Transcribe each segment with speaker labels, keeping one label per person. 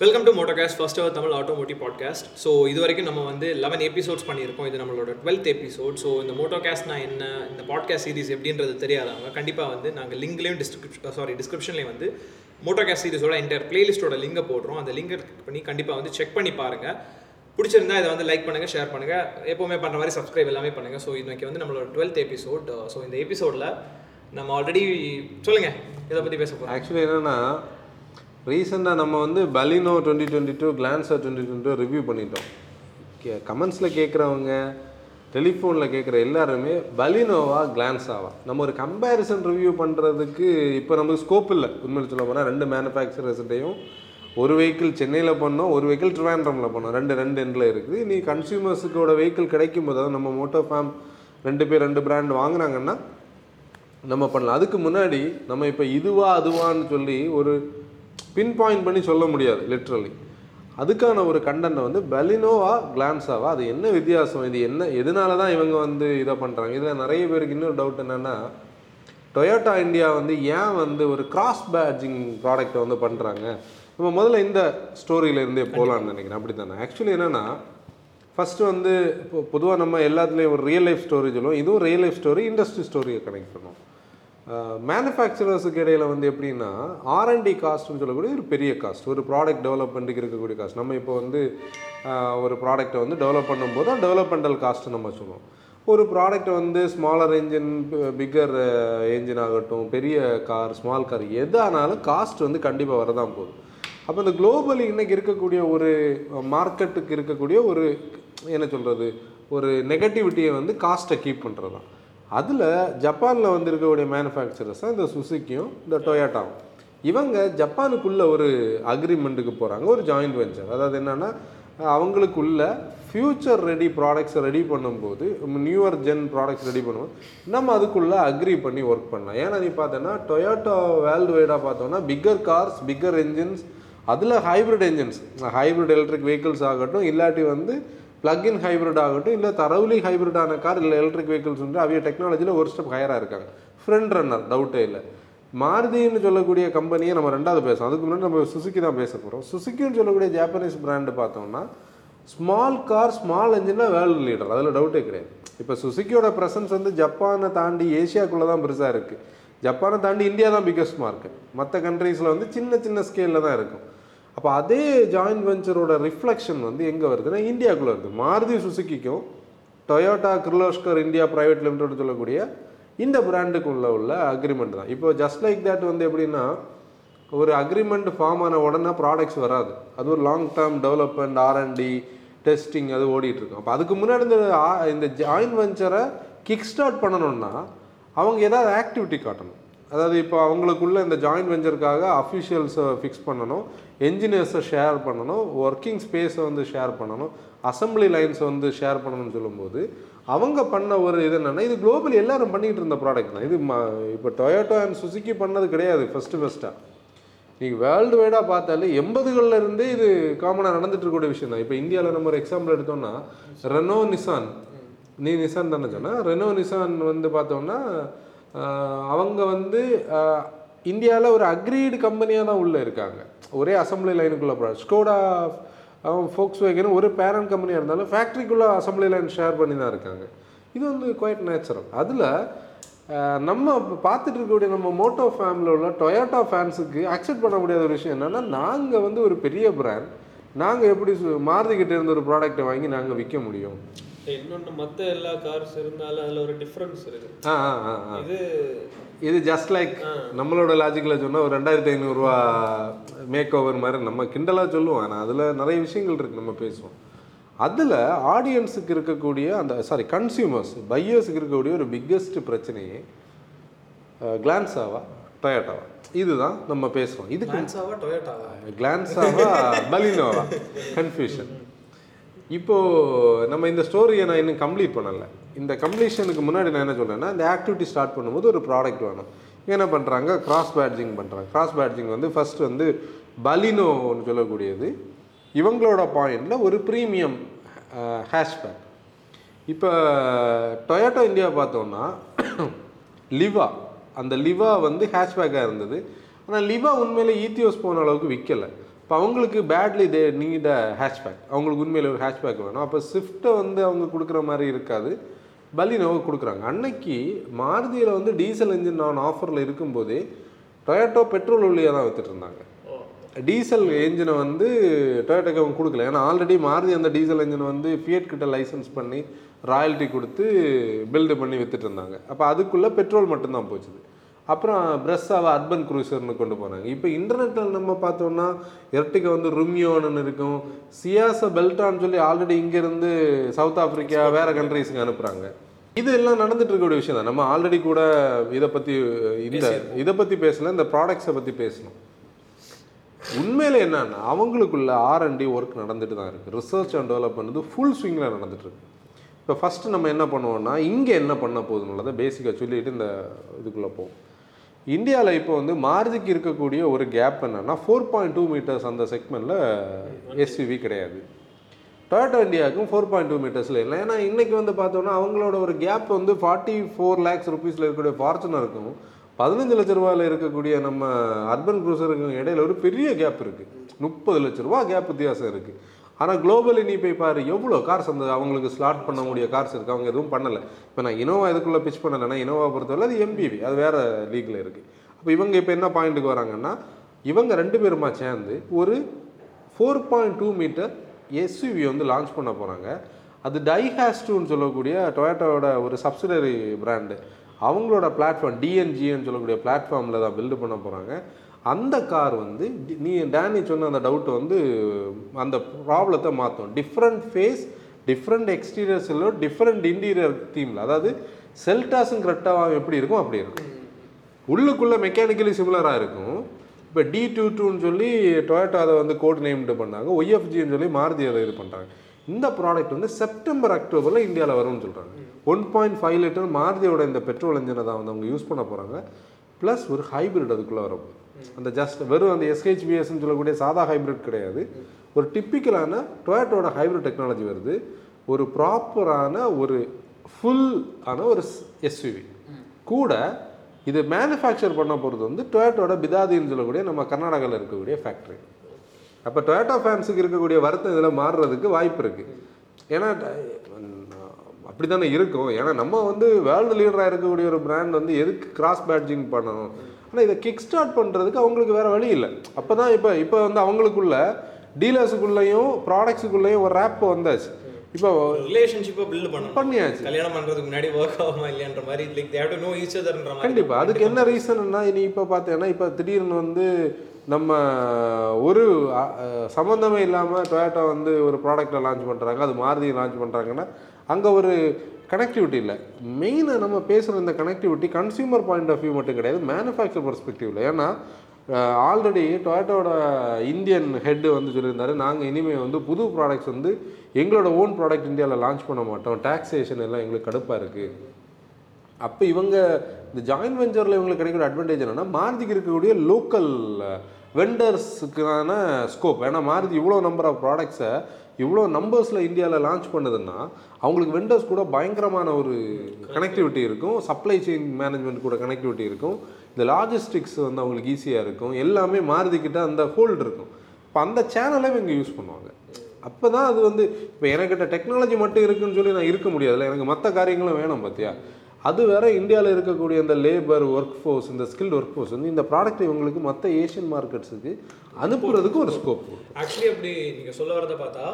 Speaker 1: Welcome to Motocast first our Tamil automotive podcast so இது வரைக்கும் நம்ம வந்து லெவன் எபிசோட்ஸ் பண்ணியிருக்கோம். இது நம்மளோட டுவெல்த் எபிசோட் ஸோ இந்த மோட்டோகாஸ்ட்னா என்ன இந்த பாட்காஸ்ட் சீரிஸ் எப்படின்றது தெரியாதவங்க கண்டிப்பாக வந்து நாங்கள் லிங்க்லேயும் டிஸ்கிரிப்ஷன் சாரி டிஸ்கிரிப்ஷன்லேயும் வந்து மோட்டோகாஸ்ட் சீரிஸோட என்டையர் பிளேலிஸ்ட்டோட லிங்கை போடுறோம். அந்த லிங்கை கிளிக் பண்ணி கண்டிப்பாக வந்து செக் பண்ணி பாருங்கள் பிடிச்சிருந்தா இதை வந்து லைக் பண்ணுங்கள் ஷேர் பண்ணுங்கள் எப்போவுமே பண்ணுற மாதிரி சப்ஸ்கிரைப் எல்லாமே பண்ணுங்கள் ஸோ இன்னைக்கு வந்து நம்மளோட டுவெல்த் எபிசோட் ஸோ இந்த எபிசோடில் நம்ம ஆல்ரெடி சொல்லுங்கள் இதை பற்றி பேச போகிறோம்
Speaker 2: ஆக்சுவலி என்னென்னா ரீசெண்டாக நம்ம வந்து Baleno twenty twenty two Glanza twenty twenty two review பண்ணிட்டோம். கே கமெண்ட்ஸில் கேட்குறவங்க டெலிஃபோனில் கேட்குற எல்லாருமே பலினோவா கிளான்ஸாவா நம்ம ஒரு கம்பேரிசன் ரிவ்யூ பண்ணுறதுக்கு இப்போ நமக்கு ஸ்கோப் இல்லை. உண்மையில் சொல்ல போனால் ரெண்டு மேனுஃபேக்சரர்ஸ்டையும் ஒரு வெஹிக்கிள் சென்னையில் பண்ணோம் ஒரு வெஹிக்கிள் ட்ரிவாண்ட்ரமில் பண்ணோம். ரெண்டு ரெண்டு எண்டில் இருக்குது. நீ கன்சியூமர்ஸுக்கோட வெஹிக்கிள் கிடைக்கும் போது அதாவது நம்ம மோட்டோ ஃபேம் ரெண்டு பேர் ரெண்டு பிராண்ட் வாங்குனாங்கன்னா நம்ம பண்ணலாம். அதுக்கு முன்னாடி நம்ம இப்போ இதுவா அதுவான்னு சொல்லி ஒரு பின் பாயிண்ட் பண்ணி சொல்ல முடியாது லிட்ரலி அதுக்கான ஒரு கண்டென்ட்டை வந்து பெலினோவா கிளான்ஸாவா அது என்ன வித்தியாசம் இது என்ன எதனால தான் இவங்க வந்து இதை பண்ணுறாங்க இதில் நிறைய பேருக்கு இன்னொரு டவுட் என்னென்னா டொயோட்டா இந்தியா வந்து ஏன் வந்து ஒரு கிராஸ் பேட்ஜிங் ப்ராடக்ட்டை வந்து பண்ணுறாங்க நம்ம முதல்ல இந்த ஸ்டோரியில இருந்தே போகலான்னு நினைக்கிறேன். அப்படி தானே ஆக்சுவலி என்னென்னா ஃபஸ்ட்டு வந்து இப்போ பொதுவாக நம்ம எல்லாத்துலேயும் ஒரு ரியல் லைஃப் ஸ்டோரி சொல்லுவோம். இதுவும் ரியல் லைஃப் ஸ்டோரி இண்டஸ்ட்ரி ஸ்டோரியை கனெக்ட் பண்ணுவோம். மேனுஃபேக்சரர்ஸுக்கு இடையில் வந்து எப்படின்னா ஆர்என்டி காஸ்ட்னு சொல்லக்கூடிய ஒரு பெரிய காஸ்ட் ஒரு ப்ராடக்ட் டெவலப்மெண்ட்டுக்கு இருக்கக்கூடிய காஸ்ட் நம்ம இப்போ வந்து ஒரு ப்ராடக்ட்டை வந்து டெவலப் பண்ணும்போது டெவலப்மெண்டல் காஸ்ட்டு நம்ம சொல்லுவோம் ஒரு ப்ராடக்ட் வந்து ஸ்மாலர் என்ஜின் பிக்கர் என்ஜின் ஆகட்டும் பெரிய கார் ஸ்மால் கார் எதானாலும் காஸ்ட் வந்து கண்டிப்பாக வரதான் போகுது. அப்போ இந்த குளோபலி இன்னைக்கு இருக்கக்கூடிய ஒரு மார்க்கெட்டுக்கு இருக்கக்கூடிய ஒரு என்ன சொல்கிறது ஒரு நெகட்டிவிட்டியை வந்து காஸ்ட்டை கீப் பண்ணுறது தான் அதில் ஜப்பானில் வந்து இருக்கக்கூடிய மேனுஃபேக்சரர்ஸ் தான் இந்த சுசுக்கியும் இந்த டொயாட்டாவும் இவங்க ஜப்பானுக்குள்ள ஒரு அக்ரிமெண்ட்டுக்கு போகிறாங்க ஒரு ஜாயிண்ட் வெஞ்சர் அதாவது என்னென்னா அவங்களுக்குள்ள ஃப்யூச்சர் ரெடி ப்ராடக்ட்ஸை ரெடி பண்ணும்போது நியூவர் ஜென் ப்ராடக்ட்ஸ் ரெடி பண்ணும்போது நம்ம அதுக்குள்ளே அக்ரி பண்ணி ஒர்க் பண்ணலாம். ஏன்னா நீ பார்த்தோன்னா டொயோட்டோ வேர்ல்டு வைடாக பார்த்தோன்னா பிக்கர் கார்ஸ் பிக்கர் என்ஜின்ஸ் அதில் hybrid engines hybrid electric vehicles ஆகட்டும் இல்லாட்டி வந்து பிளக்இன் ஹைப்ரிட் ஆகட்டும் இல்லை தரவுலி ஹைப்ரிடான கார் இல்லை எலக்ட்ரிக் வெஹிக்கிள்ஸ் வந்து அவைய டெக்னாலஜியில் ஒரு ஸ்டெப் ஹையராக இருக்காங்க. ஃப்ரண்ட் ரன்னர் டவுட்டே இல்லை. மாருதின்னு சொல்லக்கூடிய கம்பெனியை நம்ம ரெண்டாவது பேசுவோம் அதுக்கு முன்னாடி நம்ம சுசுக்கி தான் பேச போகிறோம் சுசுக்கின்னு சொல்லக்கூடிய ஜாப்பனீஸ் பிராண்டு பார்த்தோம்னா ஸ்மால் கார் ஸ்மால் என்ஜினில் வேர்ல்டு லீடர் அதில் டவுட்டே கிடையாது. இப்போ சுசுக்கியோட ப்ரெசன்ஸ் வந்து ஜப்பானை தாண்டி ஏசியாக்குள்ளே தான் பெருசாக இருக்குது ஜப்பானை தாண்டி இந்தியா தான் பிக்கஸ்ட் மார்க்கு மற்ற கண்ட்ரீஸில் வந்து சின்ன சின்ன ஸ்கேலில் தான் இருக்கும். அப்போ அதே ஜாயின்ட் வெஞ்சரோட ரிஃப்ளெக்ஷன் வந்து எங்கே வருதுன்னா இந்தியாக்குள்ளே வருது. Maruti சுசுக்கிக்கும் Toyota Kirloskar India private limited சொல்லக்கூடிய இந்த பிராண்டுக்குள்ளே உள்ள அக்ரிமெண்ட் தான். இப்போ ஜஸ்ட் லைக் தேட் வந்து எப்படின்னா ஒரு அக்ரிமெண்ட் ஃபார்ம் ஆன உடனே ப்ராடக்ட்ஸ் வராது. அது ஒரு long term development R and D testing அது ஓடிட்டுருக்கும் அப்போ அதுக்கு முன்னாடி இந்த இந்த ஜாயின்ட் வெஞ்சரை கிக் ஸ்டார்ட் பண்ணணும்னா அவங்க ஏதாவது ஆக்டிவிட்டி காட்டணும். அதாவது இப்போ அவங்களுக்குள்ள இந்த ஜாயின்ட் வெஞ்சருக்காக அஃபிஷியல்ஸை ஃபிக்ஸ் பண்ணணும் என்ஜினியர்ஸை ஷேர் பண்ணணும் ஒர்க்கிங் ஸ்பேஸை வந்து ஷேர் பண்ணணும் அசம்பிளி லைன்ஸை வந்து ஷேர் பண்ணணும்னு சொல்லும்போது அவங்க பண்ண ஒரு இது என்னென்னா இது குளோபலி எல்லாரும் பண்ணிகிட்டு இருந்த ப்ராடக்ட் தான். இது ம- இப்போ டொயோட்டோ அண்ட் சுசுக்கி பண்ணது கிடையாது ஃபஸ்ட்டு ஃபஸ்ட்டாக நீங்கள் வேர்ல்டு வைடாக பார்த்தாலே எண்பதுகளில் இருந்தே இது காமனாக நடந்துட்டு இருக்கக்கூடிய விஷயம் தான். இப்போ இந்தியாவில் நம்ம ஒரு எக்ஸாம்பிள் எடுத்தோம்னா ரெனோ நிசான் நீ நிசான் தானே சொன்னால் ரெனோ நிசான் வந்து பார்த்தோம்னா அவங்க வந்து இந்தியாவில் ஒரு அக்ரீடு கம்பெனியாக தான் உள்ளே இருக்காங்க. ஒரே அசம்பிளி லைனுக்குள்ளே ப்ராடக்ட் ஸ்கோடா ஃபோக்ஸ் வேகன் ஒரு பேரண்ட் கம்பெனியாக இருந்தாலும் ஃபேக்ட்ரிக்குள்ளே அசம்பிளி லைன் ஷேர் பண்ணி தான் இருக்காங்க. இது வந்து குவைட் நேச்சுரல் அதில் நம்ம பார்த்துட்டு இருக்கக்கூடிய நம்ம மோட்டோ ஃபேமிலியில் உள்ள டொயோட்டா ஃபேன்ஸுக்கு அக்செப்ட் பண்ண முடியாத ஒரு விஷயம் என்னென்னா நாங்கள் வந்து ஒரு பெரிய பிராண்ட் நாங்கள் எப்படி சு- இருந்த ஒரு ப்ராடக்ட்டை வாங்கி நாங்கள் விற்க முடியும்?
Speaker 3: இன்னொன்று மற்ற எல்லா கார்ஸ் இருந்தாலும் அதில் ஒரு டிஃப்ரென்ஸ் இருக்கு. இது
Speaker 2: இது ஜஸ்ட் லைக் நம்மளோட லாஜிக்கில் சொன்னால் ஒரு ரெண்டாயிரத்தி ஐநூறுரூவா மேக் ஓவர் மாதிரி நம்ம கிண்டலாக சொல்லுவோம். ஆனால் அதில் நிறைய விஷயங்கள் இருக்குது நம்ம பேசுவோம். அதில் ஆடியன்ஸுக்கு இருக்கக்கூடிய அந்த சாரி கன்சியூமர்ஸ் பையர்ஸுக்கு இருக்கக்கூடிய ஒரு பிக்கெஸ்ட் பிரச்சனையே கிளான்ஸாவா டொயோட்டாவா இதுதான் நம்ம பேசுகிறோம் இதுக்கு
Speaker 1: கிளான்ஸாவா டொயோட்டாவா
Speaker 2: கிளான்ஸாவா பலினோவா கன்ஃபியூஷன் இப்போது நம்ம இந்த ஸ்டோரியை நான் இன்னும் கம்ப்ளீட் பண்ணலை. இந்த கம்ப்ளீஷனுக்கு முன்னாடி நான் என்ன சொல்கிறேன்னா இந்த ஆக்டிவிட்டி ஸ்டார்ட் பண்ணும்போது ஒரு ப்ராடக்ட் வேணும். என்ன பண்ணுறாங்க கிராஸ் பேட்ஜிங் பண்ணுறாங்க கிராஸ் பேட்ஜிங் வந்து ஃபர்ஸ்ட் வந்து பலினோன்னு சொல்லக்கூடியது. இவங்களோட பாயிண்டில் ஒரு ப்ரீமியம் ஹேஷ்பேக் இப்போ டொயோட்டோ இந்தியா பார்த்தோம்னா லிவா அந்த லிவா வந்து ஹேஷ்பேக்காக இருந்தது. ஆனால் லிவா உண்மையில் ஈத்தியோஸ் போன அளவுக்கு விற்கலை இப்போ அவங்களுக்கு badly they need a hatchback அவங்களுக்கு உண்மையில் ஒரு ஹேஷ்பேக் வேணும். அப்போ ஸ்விஃப்ட்டை வந்து அவங்க கொடுக்குற மாதிரி இருக்காது. பலினோவை கொடுக்குறாங்க. அன்னைக்கு மாருதியில் வந்து டீசல் இன்ஜின் நான் ஆஃபரில் இருக்கும்போதே டொயேட்டோ பெட்ரோல் உள்ளியாக தான் வித்துட்டு இருந்தாங்க. டீசல் என்ஜினை வந்து டொயோட்டோக்கு அவங்க கொடுக்கல. ஏன்னா ஆல்ரெடி மாருதி அந்த டீசல் என்ஜினை வந்து ஃபியட் கிட்ட லைசன்ஸ் பண்ணி ராயல்ட்டி கொடுத்து பில்டு பண்ணி வித்துட்டு இருந்தாங்க. அப்போ அதுக்குள்ளே பெட்ரோல் மட்டும்தான் போச்சுது. அப்புறம் பிரஸ்ஸாவை அர்பன் குரூசர்னு கொண்டு போனாங்க. இப்போ இன்டர்நெட்டில் நம்ம பார்த்தோம்னா எர்டிகா வந்து ருமியோன்னு இருக்கும். சியாச பெல்டான்னு சொல்லி ஆல்ரெடி இங்கேருந்து சவுத் ஆப்பிரிக்கா வேறு கண்ட்ரீஸுக்கு அனுப்புகிறாங்க இது எல்லாம் நடந்துட்டு இருக்கக்கூடிய விஷயம் தான். நம்ம ஆல்ரெடி கூட இதை பற்றி இந்த இதை பற்றி பேசல இந்த ப்ராடக்ட்ஸை பற்றி பேசணும். உண்மையில் என்னன்னா அவங்களுக்குள்ள ஆர்என்டி ஒர்க் நடந்துட்டு தான் இருக்குது ரிசர்ச் அண்ட் டெவலப்மெண்ட் வந்து ஃபுல் ஸ்விங்கில் நடந்துட்டு இருக்கு. இப்போ ஃபஸ்ட்டு நம்ம என்ன பண்ணுவோம்னா இங்கே என்ன பண்ண போகுதுன்றதை பேசிக்காக சொல்லிட்டு இந்த இதுக்குள்ளே போவோம். இந்தியாவில் இப்போ வந்து மாருதிக்கு இருக்கக்கூடிய ஒரு கேப் என்னன்னா ஃபோர் பாயிண்ட் டூ மீட்டர்ஸ் அந்த செக்மெண்ட்டில் எஸ்யூவி கிடையாது. டொயோட்டோ இந்தியாவுக்கும் ஃபோர் பாயிண்ட் டூ மீட்டர்ஸில் இல்லை. ஏன்னா இன்றைக்கி வந்து பார்த்தோன்னா அவங்களோட ஒரு கேப் வந்து ஃபார்ட்டி ஃபோர் லேக்ஸ் ருபீஸில் இருக்கக்கூடிய ஃபார்ச்சுனருக்கும் பதினஞ்சு லட்ச ரூபாயில் இருக்கக்கூடிய நம்ம அர்பன் க்ரூசருக்கும் இடையில ஒரு பெரிய கேப் இருக்குது முப்பது லட்ச ரூபா கேப் வித்தியாசம் இருக்குது ஆனால் குளோபலி நீ போய் பாரு எவ்வளோ கார்ஸ் அந்த அவங்களுக்கு ஸ்லாட் பண்ண முடிய கார்ஸ் இருக்குது அவங்க எதுவும் பண்ணலை. இப்போ நான் இனோவா இதுக்குள்ளே பிச் பண்ணலைன்னா இனோவா பொறுத்தவரை அது எம்பிவி அது வேறு லீக்கில் இருக்குது அப்போ இவங்க இப்போ என்ன பாயிண்ட்டுக்கு வராங்கன்னா இவங்க ரெண்டு பேருமா சேர்ந்து ஒரு four point two meter SUV வந்து லான்ச் பண்ண போகிறாங்க அது டைஹாஸ்டூன்னு சொல்லக்கூடிய டொயேட்டோட ஒரு சப்சிடரி பிராண்டு அவங்களோட பிளாட்ஃபார்ம் டிஎன்ஜின்னு சொல்லக்கூடிய பிளாட்ஃபார்மில் தான் பில்டு பண்ண போகிறாங்க அந்த கார் வந்து நீ டேனி சொன்ன அந்த டவுட் வந்து அந்த ப்ராப்ளத்தை மாற்றும் டிஃப்ரெண்ட் ஃபேஸ் டிஃப்ரெண்ட் எக்ஸ்டீரியர்ஸில் டிஃப்ரெண்ட் இன்டீரியர் தீமில் அதாவது செல்டாஸும் கரெக்டாக எப்படி இருக்கும் அப்படி இருக்கும். உள்ளுக்குள்ளே மெக்கானிக்கலி சிமிலராக இருக்கும். இப்போ டி டூ டூன்னு சொல்லி டொயேட்டோ அதை வந்து கோட் நேம்டு பண்ணாங்க. ஒய்எஃப்ஜின்னு சொல்லி மாருதி அதை இது பண்ணுறாங்க இந்த ப்ராடக்ட் வந்து செப்டம்பர் அக்டோபரில் இந்தியாவில் வரும்னு சொல்கிறாங்க ஒன் பாயிண்ட் ஃபைவ் லிட்டர் மாருதியோட இந்த பெட்ரோல் இன்ஜினை தான் வந்து அவங்க யூஸ் பண்ண போகிறாங்க ப்ளஸ் ஒரு ஹைபிரிட் அதுக்குள்ளே வரும். அந்த ஜஸ்ட் வெறும் அந்த எஸ்ஹெச்பிஎஸ்ன்னு சொல்லக்கூடிய சாதா ஹைபிரிட் கிடையாது. ஒரு டிப்பிக்கலான டொயேட்டோட ஹைபிரிட் டெக்னாலஜி வருது. ஒரு ப்ராப்பரான ஒரு ஃபுல் ஆன ஒரு எஸ்யூவி கூட இது மேனுஃபேக்சர் பண்ண போகிறது வந்து டொயோட்டோட பிதாதின்னு சொல்லக்கூடிய நம்ம கர்நாடகாவில் இருக்கக்கூடிய ஃபேக்ட்ரி அப்போ டொயோட்டோ ஃபேன்ஸுக்கு இருக்கக்கூடிய வருத்தம் இதில் மாறுறதுக்கு வாய்ப்பு இருக்குது ஏன்னா அப்படி தானே இருக்கும். ஏன்னா நம்ம வந்து வேர்ல்டு லீடராக இருக்கக்கூடிய ஒரு பிராண்ட் வந்து எதுக்கு கிராஸ் பேட்ஜிங் பண்ணணும்? ஆனால் இதை கிக் ஸ்டார்ட் பண்ணுறதுக்கு அவங்களுக்கு வேறு வழி இல்லை. அப்போ தான் இப்போ இப்போ வந்து அவங்களுக்குள்ள டீலர்ஸுக்குள்ளேயும் ப்ராடக்ட்ஸுக்குள்ளேயும் ஒரு ரேப் வந்தாச்சு. இப்போ
Speaker 1: ரிலேஷன்ஷிப்பை பில்ட் பண்ணணும்.
Speaker 2: பண்ணியாச்சு.
Speaker 1: கல்யாணம் பண்றதுக்கு முன்னாடி ஒர்க் ஆகுமா இல்லையான்ற மாதிரி like they to know each அதர்ன்ற மாதிரி.
Speaker 2: கண்டிப்பா. அதுக்கு என்ன ரீசன்னா நீ இப்போ பார்த்தேன்னா இப்போ திடீர்னு வந்து நம்ம ஒரு சம்மந்தமே இல்லாமல் டொயோட்டோ வந்து ஒரு ப்ராடக்ட்டை லான்ச் பண்ணுறாங்க அது மாருதி லான்ச் பண்ணுறாங்கன்னா அங்கே ஒரு கனெக்டிவிட்டி இல்லை. மெயினாக நம்ம பேசுகிற இந்த connectivity consumer point of view மட்டும் கிடையாது மேனுஃபேக்சர் பர்ஸ்பெக்டிவில் ஏன்னா ஆல்ரெடி டொயோட்டோட இந்தியன் ஹெட் வந்து சொல்லியிருந்தாரு நாங்கள் இனிமேல் வந்து புது ப்ராடக்ட்ஸ் வந்து எங்களோட ஓன் ப்ராடக்ட் இந்தியாவில் லான்ச் பண்ண மாட்டோம். டேக்ஸேஷன் எல்லாம் எங்களுக்கு கடுப்பாக இருக்குது அப்போ இவங்க இந்த ஜாயின்ட் வெஞ்சரில் இவங்களுக்கு கிடைக்கிற அட்வான்டேஜ் என்னன்னா மாருதிக்கு இருக்கக்கூடிய லோக்கல் வெண்டர்ஸுக்கான ஸ்கோப் ஏன்னா மாருதி இவ்வளோ நம்பர் ஆஃப் ப்ராடக்ட்ஸை இவ்வளோ நம்பர்ஸில் இந்தியாவில் லான்ச் பண்ணுதுன்னா அவங்களுக்கு வெண்டர்ஸ் கூட பயங்கரமான ஒரு கனெக்டிவிட்டி இருக்கும். சப்ளை செயின் மேனேஜ்மெண்ட் கூட கனெக்டிவிட்டி இருக்கும். இந்த லாஜிஸ்டிக்ஸ் வந்து அவங்களுக்கு ஈஸியாக இருக்கும். எல்லாமே மாறுதிக்கிட்ட அந்த ஹோல்டு இருக்கும். இப்போ அந்த சேனலை இவங்க யூஸ் பண்ணுவாங்க. அப்போ தான் அது வந்து இப்போ எனக்கிட்ட டெக்னாலஜி மட்டும் இருக்குன்னு சொல்லி நான் இருக்க முடியாதுல்ல. எனக்கு மற்ற காரியங்களும் வேணும் பார்த்தியா அது வேற இந்தியாவில் இருக்கக்கூடிய இந்த லேபர் ஒர்க் ஃபோர்ஸ் இந்த ஸ்கில்டு ஒர்க் ஃபோர்ஸ் வந்து இந்த ப்ராடக்ட் இவங்களுக்கு மற்ற ஏஷியன் மார்க்கெட்ஸுக்கு அனுப்புறதுக்கு ஒரு ஸ்கோப்
Speaker 1: ஆக்சுவலி அப்படி நீங்க சொல்ல வரத பார்த்தா